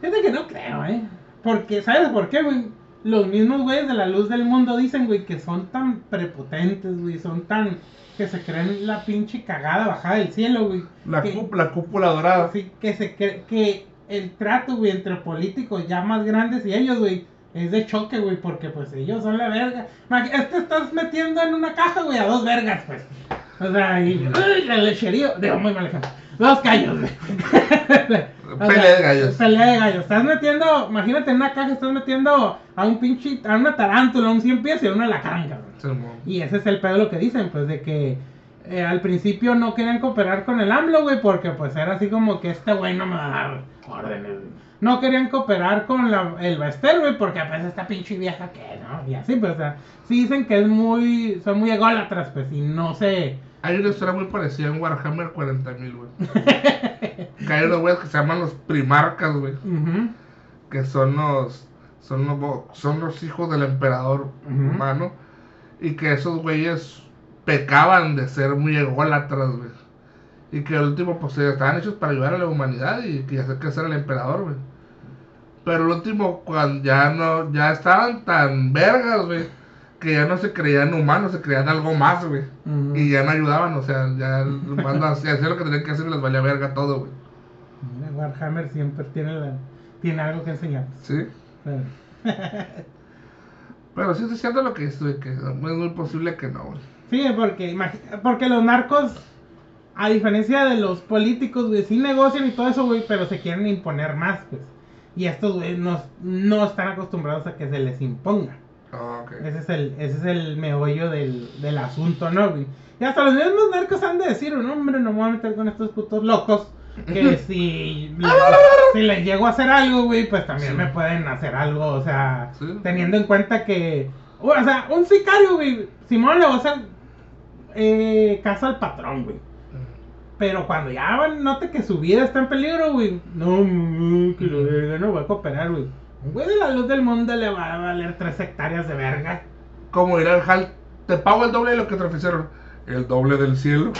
Fíjate que no creo, ¿eh? Porque, ¿sabes por qué, güey? Los mismos güeyes de la luz del mundo dicen, güey, que son tan prepotentes, güey, son tan... que se creen la pinche cagada bajada del cielo, güey. La, que, cúp- la cúpula dorada. sí, que se cree que el trato, güey, entre políticos ya más grandes y ellos, güey, es de choque, güey, porque pues ellos son la verga. Este estás metiendo en una caja, güey, a dos vergas, pues. O sea, y... ¡Ay, la lechería! Digo, muy mal ejemplo. Dos callos, güey. O sea, Pelea de gallos. Pelea de gallos. Estás metiendo, imagínate en una caja, estás metiendo a un pinche, a una tarántula, a un cien pies y a una lacrán, cabrón. Simón. Y ese es el pedo lo que dicen, pues de que eh, al principio no querían cooperar con el AMLO, güey, porque pues era así como que este güey no me va a dar órdenes. No querían cooperar con la, el Bester, güey, porque pues esta pinche vieja que, ¿no? Y así, pues, o sea, sí dicen que es muy, son muy ególatras, pues, y no sé. Hay una historia muy parecida en Warhammer 40.000, güey. que hay unos güeyes que se llaman los primarcas, güey. Ujú. Que son los, son los, son los hijos del emperador humano. Y que esos güeyes pecaban de ser muy ególatras, güey. Y que al último, pues, estaban hechos para ayudar a la humanidad y que hacer crecer al emperador, güey. Pero el último, cuando ya no, ya estaban tan vergas, güey, que ya no se creían humanos, se creían algo más, güey. Y ya no ayudaban, o sea, ya manda hacían lo que tenían que hacer y les valía verga todo, güey. Warhammer siempre tiene, la- tiene algo que enseñar. Sí. Pero- Pero sí es cierto lo que güey, que es muy posible que no, güey. Sí, porque, porque los narcos, a diferencia de los políticos, güey, sí negocian y todo eso, güey, pero se quieren imponer más, pues. Y estos, güey, no, no están acostumbrados a que se les imponga. Ah. Ese es el, ese es el meollo del, del asunto, ¿no, güey? Y hasta los mismos narcos han de decir, no, hombre, no me voy a meter con estos putos locos. Que si, le- si les llego a hacer algo, güey, pues también Sí. me pueden hacer algo, o sea, Sí. teniendo en cuenta que, o sea, un sicario, güey, Simón le va a hacer eh, caso al patrón, güey. Pero cuando ya note que su vida está en peligro, güey, no, mm, que lo no voy a cooperar, güey. Un güey de la luz del mundo le va a valer tres hectáreas de verga. Como dirá el Hal, te pago el doble de lo que te ofrecieron. El doble del cielo.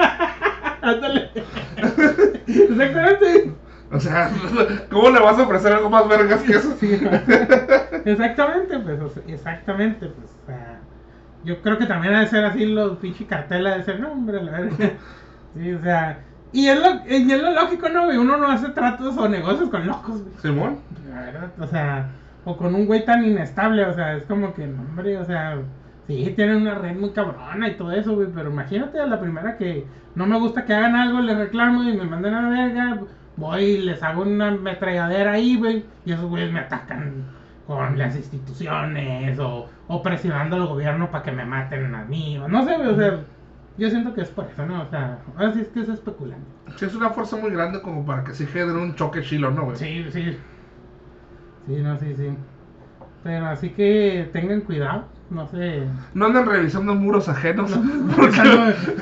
Ándale. Exactamente. O sea, ¿cómo le vas a ofrecer algo más vergas que eso? Sí. Exactamente, pues, o sea, exactamente, pues, o sea, yo creo que también ha de ser así los pinche cartela de ser, no, hombre, la verga. Sí, o sea, y es lo, y es lo lógico, ¿no, güey? Uno no hace tratos o negocios con locos, güey. Simón. La verdad, o sea, o con un güey tan inestable, o sea, es como que, no, hombre, o sea, Sí, tienen una red muy cabrona y todo eso, güey. Pero imagínate a la primera que no me gusta que hagan algo, les reclamo y me manden a la verga. Voy y les hago una ametralladera ahí, güey. Y esos güeyes me atacan con las instituciones o, o presionando al gobierno para que me maten a mí. O no sé, güey, o sea. Yo siento que es por eso, ¿no? O sea, ahora sí es que es especulando. Sí, es una fuerza muy grande como para que se genere un choque chilo, ¿no, güey? Sí, sí. Sí, no, sí, sí. Pero así que tengan cuidado, no sé. No anden revisando muros ajenos. Porque,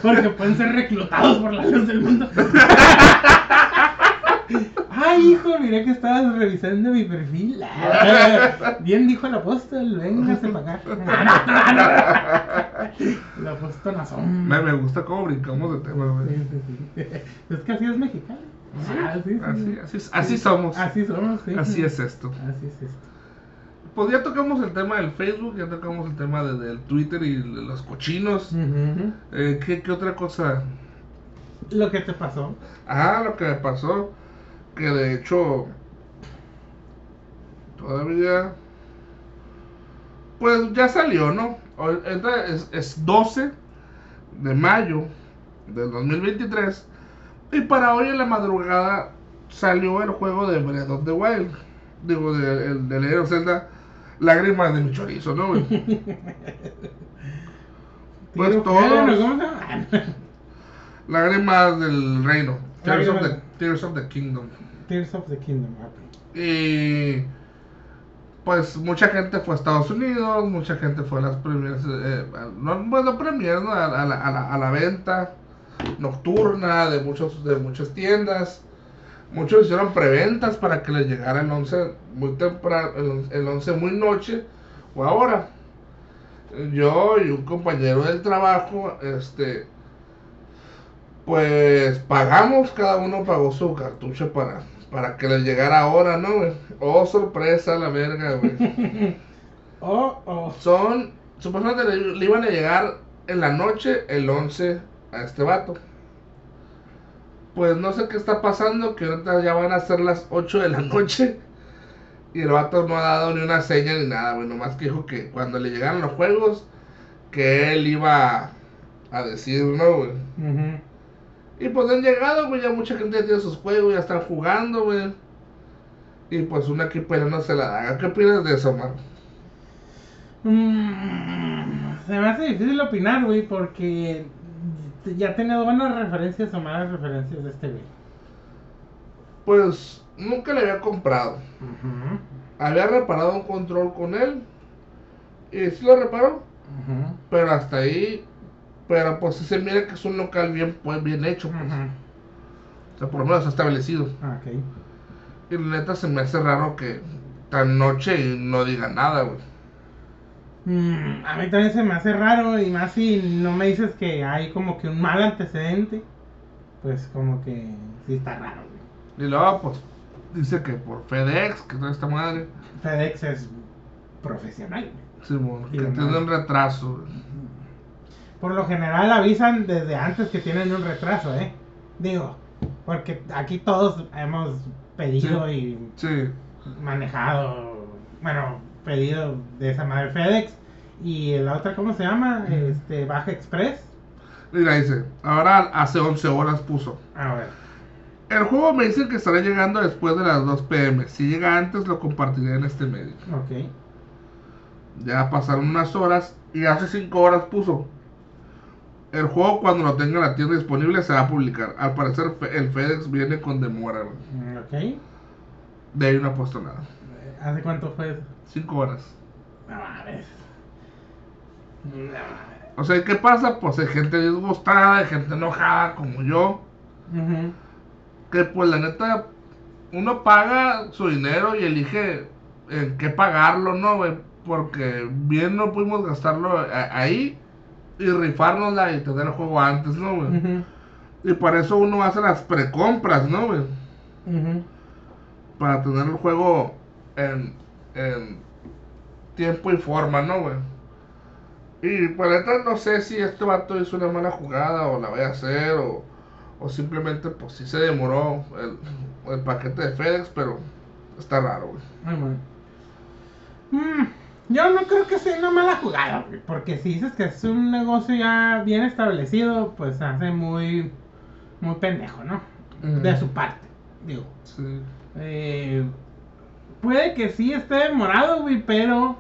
porque pueden ser reclutados por la luz del mundo. Ay, hijo, miré que estabas revisando mi perfil. Ah, Bien dijo el apóstol, véngase para acá. El apóstol Nazón. me gusta cómo brincamos de tema, güey. Sí, sí, sí. Es que así es mexicano. Ah, sí, sí, Así, sí. así, así somos. Así somos, sí. Así es esto. Así es esto. Pues ya tocamos el tema del Facebook, ya tocamos el tema de- del Twitter y de los cochinos. Ujú. Eh, ¿qué, qué otra cosa? Lo que te pasó. Ah, lo que me pasó, que de hecho todavía, pues ya salió, ¿no? Es, es 12 de mayo del 2023 y para hoy en la madrugada salió el juego de Breath of the Wild, digo, de, de Legend of Zelda, Lágrimas de mi chorizo, ¿no? güey? Pues Tiro todos- bueno, ¿Cómo se llama? Lágrimas del reino, Lágrimas. Tears of the Kingdom. Tears of the Kingdom, ok. Y pues mucha gente fue a Estados Unidos, mucha gente fue a las premiers, eh, no, bueno, premiers, ¿no? a, a la, a la- a la venta nocturna de, muchos, de muchas tiendas. Muchos hicieron preventas para que les llegara el 11 muy temprano, el, el 11 muy noche o ahora. Yo y un compañero del trabajo, este, pues pagamos, cada uno pagó su cartucho para, para que les llegara ahora, ¿no, güey? Oh, sorpresa, la verga, güey. Oh, oh. Son, supuestamente le, le iban a llegar en la noche el 11 a este vato. Pues no sé qué está pasando, que ahorita ya van a ser las 8 de la noche. Y el vato no ha dado ni una seña ni nada, güey. Nomás que dijo que cuando le llegaran los juegos, que él iba a decir, ¿no, güey? Y pues han llegado, güey, ya mucha gente ya tiene sus juegos, ya están jugando, güey. Y pues una aquí no se la da. ¿Qué opinas de eso, Mar? Mm, se me hace difícil opinar, güey, porque ya he tenido buenas referencias o malas referencias de este güey. Pues nunca le había comprado. Ujú, Había reparado un control con él. Y sí lo reparó. ujú, Pero hasta ahí. Pero pues sí se mira que es un local bien, pues, bien hecho. Pues. O sea, por lo menos establecido. Ah, ok. Y la neta se me hace raro que tan noche y no diga nada, güey. Mm, a mí también se me hace raro y más si no me dices que hay como que un mal antecedente, pues como que sí está raro, güey. Y luego, pues, dice que por FedEx, que toda esta madre. FedEx es profesional, güey. Simón, Y que tiene un retraso. güey. Por lo general avisan desde antes que tienen un retraso, ¿eh? Digo, porque aquí todos hemos pedido y Sí. manejado, bueno, pedido de esa madre FedEx. Y la otra, ¿cómo se llama? Este, Baja Express. Mira, dice, ahora hace 11 horas puso. A ver. El juego me dice que estará llegando después de las 2 pm. Si llega antes, lo compartiré en este medio. Ok. Ya pasaron unas horas y hace 5 horas puso. El juego cuando lo tenga en la tienda disponible se va a publicar. Al parecer el FedEx viene con demora. Mm, Ok. De ahí no ha puesto nada. ¿Hace cuánto fue eso? 5 horas. No mames. No. O sea, ¿qué pasa? Pues hay gente disgustada, hay gente enojada como yo. Ujú. Que pues la neta, uno paga su dinero y elige en qué pagarlo, ¿no? Porque bien no pudimos gastarlo ahí y rifárnosla y tener el juego antes, ¿no, güey? Y para eso uno hace las precompras, ¿no, güey? Para tener el juego en, en tiempo y forma, ¿no, güey? Y pues la neta no sé si este vato hizo una mala jugada o la voy a hacer o, o simplemente pues sí se demoró el, el paquete de FedEx, pero está raro, güey. Mm, Yo no creo que sea una mala jugada, güey, porque si dices que es un negocio ya bien establecido, pues hace muy, muy pendejo, ¿no? Mm. De su parte, digo. Sí. Eh, puede que sí esté demorado, güey, pero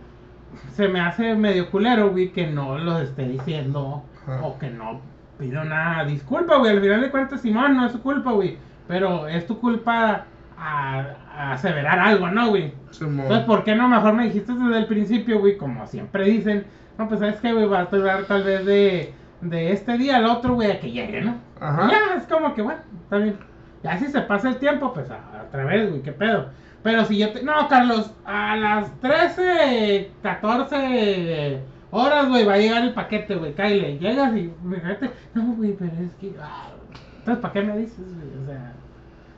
se me hace medio culero, güey, que no los esté diciendo Ajá. o que no pida una disculpa, güey. Al final de cuentas, Simón, no es su culpa, güey, pero es tu culpa a, a aseverar algo, ¿no, güey? Entonces, ¿por qué no mejor me dijiste desde el principio, güey? Como siempre dicen, no, pues sabes que, güey, va a durar tal vez de, de este día al otro, güey, a que llegue, ¿no? Ajá. Ya, es como que, bueno, está bien. Ya si se pasa el tiempo, pues a, otra vez, güey, qué pedo. Pero si yo te... No, Carlos, a las 13, 14 horas, güey, va a llegar el paquete, güey, Kyle. Llegas y me no, güey, pero es que... ah, entonces, ¿para qué me dices, güey? O sea...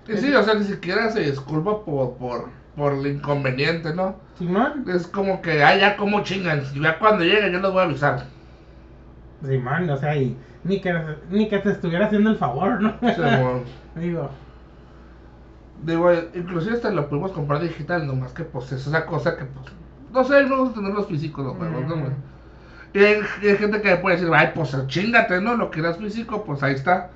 Y sí, o sea, ni siquiera se disculpa por, por, por el inconveniente, ¿no? Simón, Es como que, ah, ya como chingan, ya cuando llegue yo les voy a avisar. Simón, o sea, y ni que, ni que te estuviera haciendo el favor, ¿no? Simón. Digo, Digo, inclusive hasta lo pudimos comprar digital, nomás que pues es esa cosa que pues, no sé, no vamos a tener los físicos los juegos, ¿no, güey? Y hay, y hay gente que puede decir, ay, pues chingate, ¿no? Lo que eras físico, pues ahí está.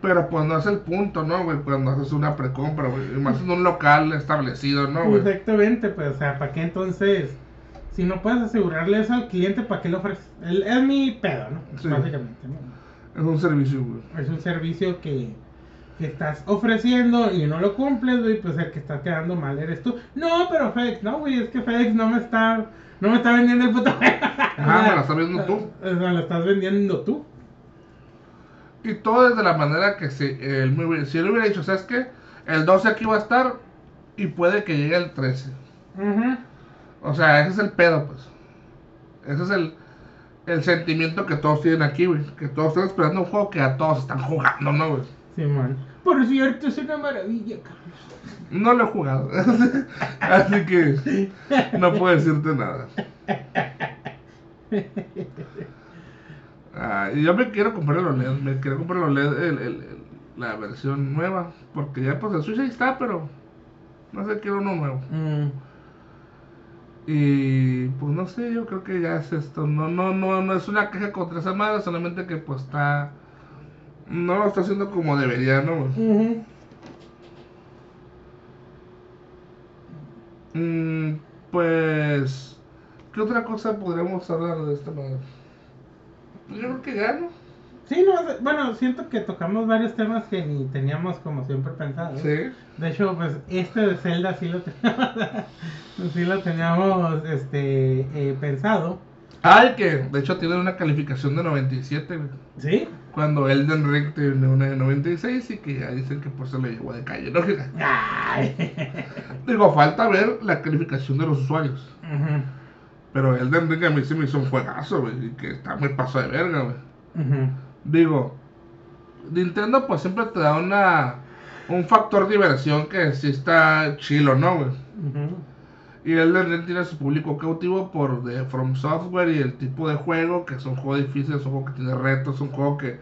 Pero pues no es el punto, ¿no, güey? Cuando haces una precompra, güey. Más en un local establecido, ¿no, güey? Exactamente, pues, o sea, ¿para qué entonces? Si no puedes asegurarle eso al cliente, ¿para qué lo ofreces? El- es mi pedo, ¿no? Sí. Básicamente, ¿no? Es un servicio, güey. Es un servicio que, que estás ofreciendo y no lo cumples, güey, pues el que está quedando mal eres tú. No, pero FedEx, no, güey, es que FedEx no me está, no me está vendiendo el puto. Ajá, me la estás vendiendo tú. O sea, lo estás vendiendo tú. Y todo es de la manera que se, él me si él hubiera dicho, ¿sabes qué? El 12 aquí va a estar y puede que llegue el 13. Ujú. O sea, ese es el pedo, pues. Ese es el, el sentimiento que todos tienen aquí, güey. Que todos están esperando un juego que a todos están jugando, ¿no, güey? Simón. Por cierto, es una maravilla, Carlos. No lo he jugado. Así que no puedo decirte nada. Ah, yo me quiero comprar el OLED. Me quiero comprar el OLED, el- el- el- la versión nueva. Porque ya pues el Switch ahí está, pero no sé, quiero uno nuevo. Mm. Y pues no sé, yo creo que ya es esto. No, no, no, no es una queja contra esa madre, solamente que pues está. No lo está haciendo como debería, ¿no? Mm, pues. ¿Qué otra cosa podríamos hablar de esta manera? Yo creo que ya, ¿no? Sí, no, bueno, siento que tocamos varios temas que ni teníamos como siempre pensados. Sí. De hecho, pues este de Zelda sí lo teníamos, sí lo teníamos este, eh, pensado. Ay, que de hecho tiene una calificación de 97, güey. ¿Sí? Cuando Elden Ring tiene una de 96 y que ya dicen que por eso le llegó de calle, ¿no? Ay. Digo, falta ver la calificación de los usuarios. Ujú, Pero Elden Ring a mí sí me hizo un juegazo, güey. Y que está muy paso de verga, güey. Digo, Nintendo pues siempre te da una un factor diversión que sí está chilo, ¿no, güey? Y Elden Ring tiene su público cautivo por de From Software y el tipo de juego, que es un juego difícil, es un juego que tiene retos, es un juego que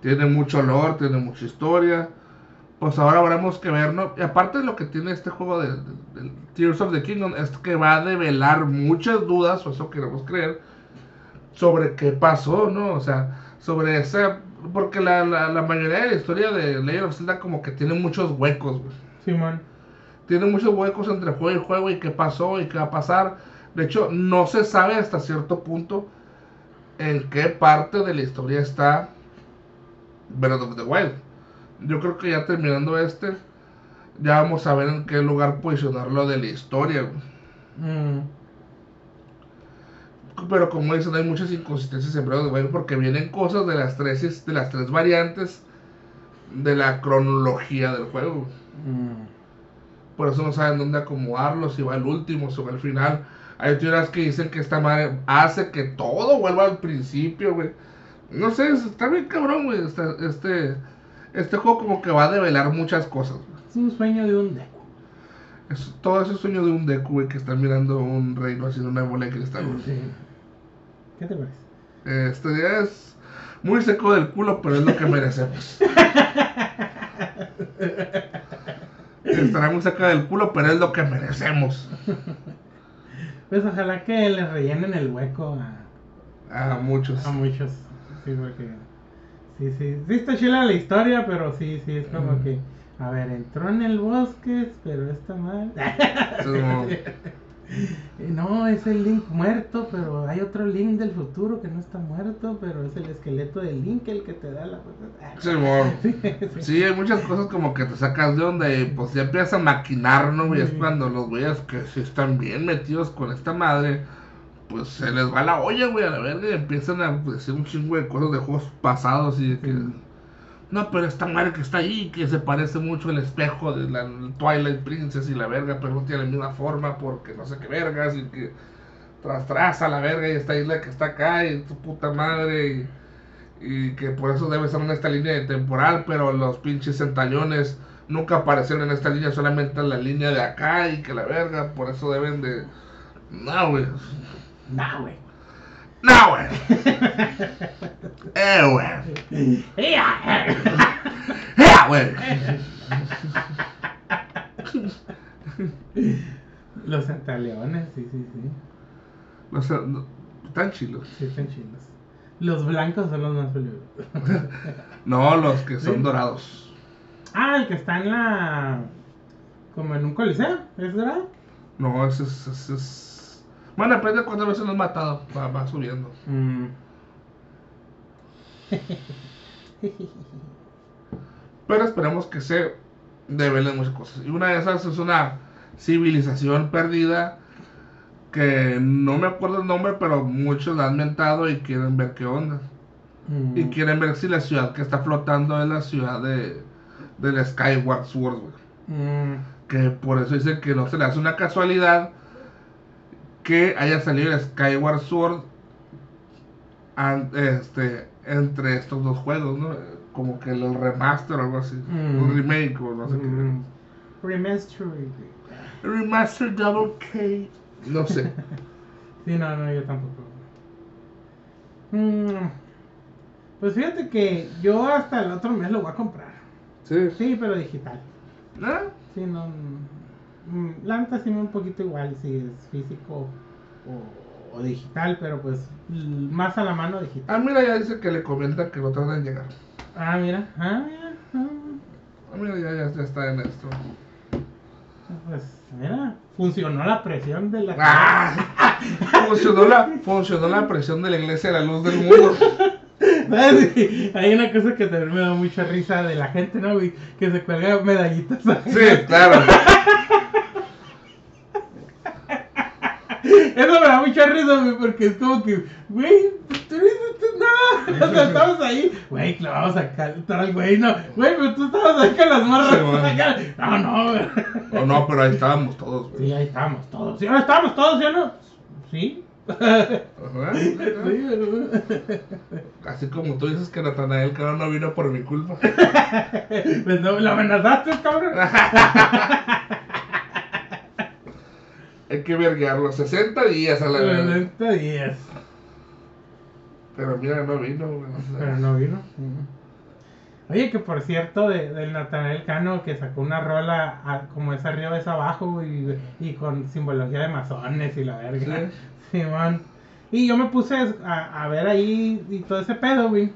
tiene mucho lore, tiene mucha historia. Pues ahora habremos que ver, ¿no? Y aparte de lo que tiene este juego de, de- del Tears of the Kingdom, es que va a develar muchas dudas, o eso queremos creer, sobre qué pasó, ¿no? O sea, sobre esa... Porque la, la, la mayoría de la historia de Legend of Zelda como que tiene muchos huecos, güey Simón. tiene muchos huecos entre juego y juego y qué pasó y qué va a pasar. De hecho, no se sabe hasta cierto punto en qué parte de la historia está Breath of the Wild. Yo creo que ya terminando este, ya vamos a ver en qué lugar posicionarlo de la historia. güey. Mm, Pero como dicen, hay muchas inconsistencias en Breath of the Wild porque vienen cosas de las tres, de las tres variantes de la cronología del juego. mm. Por eso no saben dónde acomodarlo, si va al último, si va al final. Hay teorías que dicen que esta madre hace que todo vuelva al principio, güey. No sé, está bien cabrón, güey. Este, este, este juego como que va a develar muchas cosas. güey. Es un sueño de un deco. Es, todo ese sueño de un Deku, güey, que está mirando un reino haciendo una bola de cristal, güey. Sí. ¿Qué te parece? Este día es muy seco del culo, pero es lo que merecemos. Estará muy seca del culo, pero es lo que merecemos. Pues ojalá que le rellenen el hueco a, A muchos. a muchos. Sí, porque. Sí, sí. Sí está chila la historia, pero sí, sí, es como que. A ver, entró en el bosque, pero está mal. No, es el Link muerto, pero hay otro Link del futuro que no está muerto, pero es el esqueleto del Link el que te da la... Sí, sí. Sí, hay muchas cosas como que te sacas de onda y pues ya empiezas a maquinar, ¿no? Y es cuando los güeyes que sí están bien metidos con esta madre, pues se les va la olla, güey, a la verga y empiezan a decir un chingo de cosas de juegos pasados y de que... No, pero esta madre que está ahí, que se parece mucho al espejo de la Twilight Princess y la verga, pero no tiene la misma forma porque no sé qué vergas y que tras tras a la verga y esta isla que está acá y tu puta madre y, y que por eso debe estar en esta línea de temporal, pero los pinches centallones nunca aparecieron en esta línea, solamente en la línea de acá y que la verga, por eso deben de... No, güey. Nah, güey. No, güey. Eh, güey. Eh, güey. Los centaleones, sí, sí, sí. O sea, no- están chilos. Sí, están chidos. Los blancos son los más peligrosos. No, los que son Sí. dorados. Ah, el que está en la. Como en un coliseo, ¿es dorado? No, ese es. ese es- Bueno, depende de cuántas veces lo has matado. Va, va subiendo. Mm. Pero esperemos que se develen muchas cosas. Y una de esas es una civilización perdida. Que no me acuerdo el nombre, pero muchos la han mentado y quieren ver qué onda. Mm. Y quieren ver si la ciudad que está flotando es la ciudad de del Skyward Sword. Mm. Que por eso dicen que no se le hace una casualidad que haya salido el Skyward Sword an- este, entre estos dos juegos, ¿no? Como que el remaster o algo así. Mm. Un remake o no sé Mm. Remaster. qué. Remaster Double K. No sé. Sí, no, no, yo tampoco. Mm. Pues fíjate que yo hasta el otro mes lo voy a comprar. sí. Sí, pero digital. ¿Ah? Sí, no. mm, La neta sí me un poquito igual si es físico o, o digital, pero pues más a la mano Ah, digital. mira, ya dice que le comenta que no tarda en llegar. Ah, mira. Ah, mira. ah, Ah, mira, ya, ya, ya está en esto. Pues mira, funcionó la presión de la. ¡Ah! Funcionó la, funcionó la presión de la iglesia de la luz del mundo. Hay una cosa que también me da mucha risa de la gente, ¿no? Que se cuelga medallitas. Sí, claro. Eso me da mucha risa, güey, porque es como que, güey, tú no hiciste nada. O sea, estamos ahí, güey, clavamos acá, tal, güey, no, güey, pero tú estabas ahí con las morras. Sí, bueno. acá. No, no, güey. O no, pero ahí estábamos todos, güey. Sí, ahí estábamos todos. ¿Sí, no estábamos todos, ¿sí o no? Sí. Ajá. Sí. Así como tú dices que Natanael Cano no vino por mi culpa. Pues no, lo amenazaste, cabrón. Hay que verguearlo. 60 días a la vez. 40 días. Pero mira, no vino, güey. Pero no vino. Oye, que por cierto, de, del Natanael Cano que sacó una rola a- como es arriba es abajo y, y con simbología de masones y la verga. Simón. Y yo me puse a, a ver ahí y todo ese pedo, güey.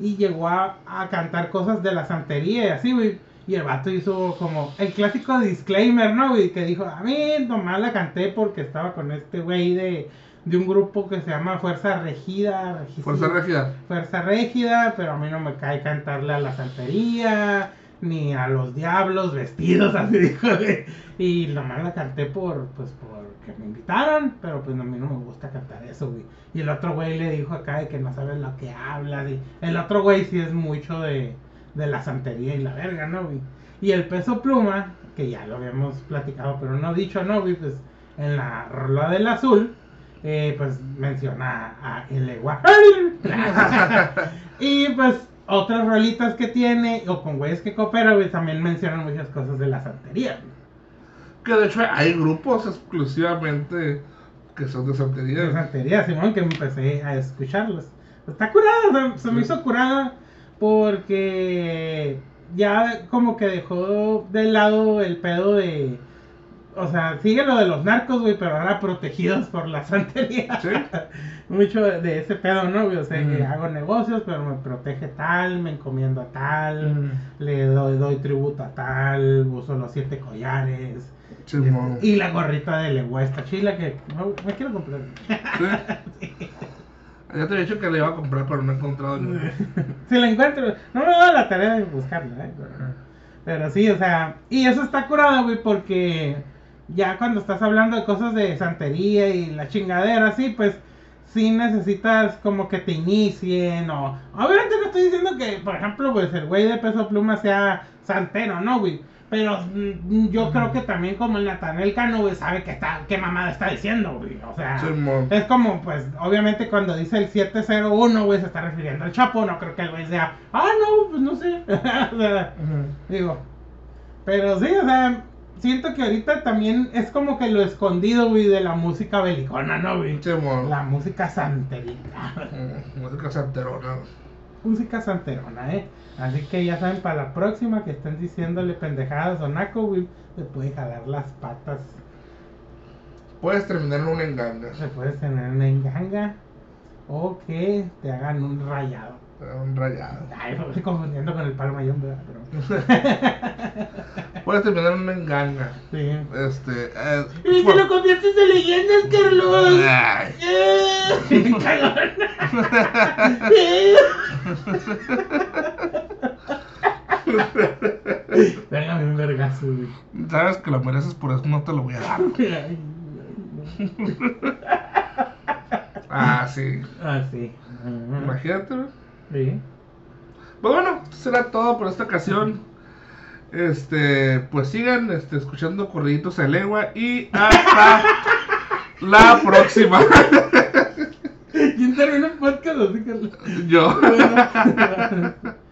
Y llegó a, a cantar cosas de la santería y así, güey. Y el vato hizo como el clásico disclaimer, ¿no, güey? Que dijo, a mí nomás la canté porque estaba con este güey de, de un grupo que se llama Fuerza Regida. Fuerza Régida. Fuerza Régida, pero a mí no me cae cantarle a la santería, ni a los diablos vestidos, así dijo. güey. Y nomás la canté por, pues, porque me invitaron, pero pues a mí no me gusta cantar eso, güey. Y el otro güey le dijo acá de que no sabes lo que hablas, y el otro güey sí es mucho de, de la santería y la verga, ¿no? Y el peso pluma, que ya lo habíamos platicado, pero no dicho, ¿no, güey? Pues en la rola del azul, eh, pues menciona a el y pues otras rolitas que tiene, o con güeyes que coopera, güey, también mencionan muchas cosas de la santería. Que de hecho hay grupos exclusivamente que son de De santería. santería, Simón, que empecé a escucharlos. Está curada, se, se me hizo curada porque ya como que dejó de lado el pedo de... o sea, sigue lo de los narcos, güey, pero ahora protegidos por la santería. Sí. Mucho de ese pedo, ¿no, güey? O sea, que Mm. hago negocios, pero me protege tal, me encomiendo a tal, Mm. le doy, doy tributo a tal, uso los siete collares. Este, y la gorrita de lengua esta chila que no, me quiero comprar. Sí. Ya te he dicho que le iba a comprar, pero no he encontrado ni si la encuentro, no me da la tarea de buscarla, ¿eh? Pero, pero sí, o sea, y eso está curado, güey, porque ya cuando estás hablando de cosas de santería y la chingadera, sí, pues sí necesitas como que te inicien o... Obviamente no estoy diciendo que, por ejemplo, pues el güey de peso pluma sea santero, ¿no, güey? Pero mm, yo creo que también como el Natanel Cano, güey, sabe que está, qué mamada está diciendo, güey. O sea, es como, pues, obviamente cuando dice el 701, güey, se está refiriendo al Chapo, no creo que el güey sea, ah, no, pues no sé. o sea, digo, pero sí, o sea, siento que ahorita también es como que lo escondido, güey, de la música belicona, ¿no, güey? Simón. La música santerita. Mm, Música santerona. música santerona, ¿eh? Así que ya saben, para la próxima que estén diciéndole pendejadas o naco, güey, se puede jalar las patas. Puedes terminar en una enganga. Se puede tener una enganga o que te hagan un rayado. Un rayado. Ay, me estoy confundiendo con el palo mayón, ¿verdad? Pero... Puedes terminar una enganga. Sí. Este. Eh, ¡Y por- que lo conviertes en leyendas, Carlos! Ay. ¡Eh! Pégame un vergazo, güey. Sabes que lo mereces, por eso no te lo voy a dar. Ay, Ah, sí. Ah, sí. Imagínate, güey. Sí. Pues bueno, esto será todo por esta ocasión. Este, pues sigan este, escuchando corriditos de lengua y hasta la próxima. ¿Quién terminó el podcast? Yo. Bueno.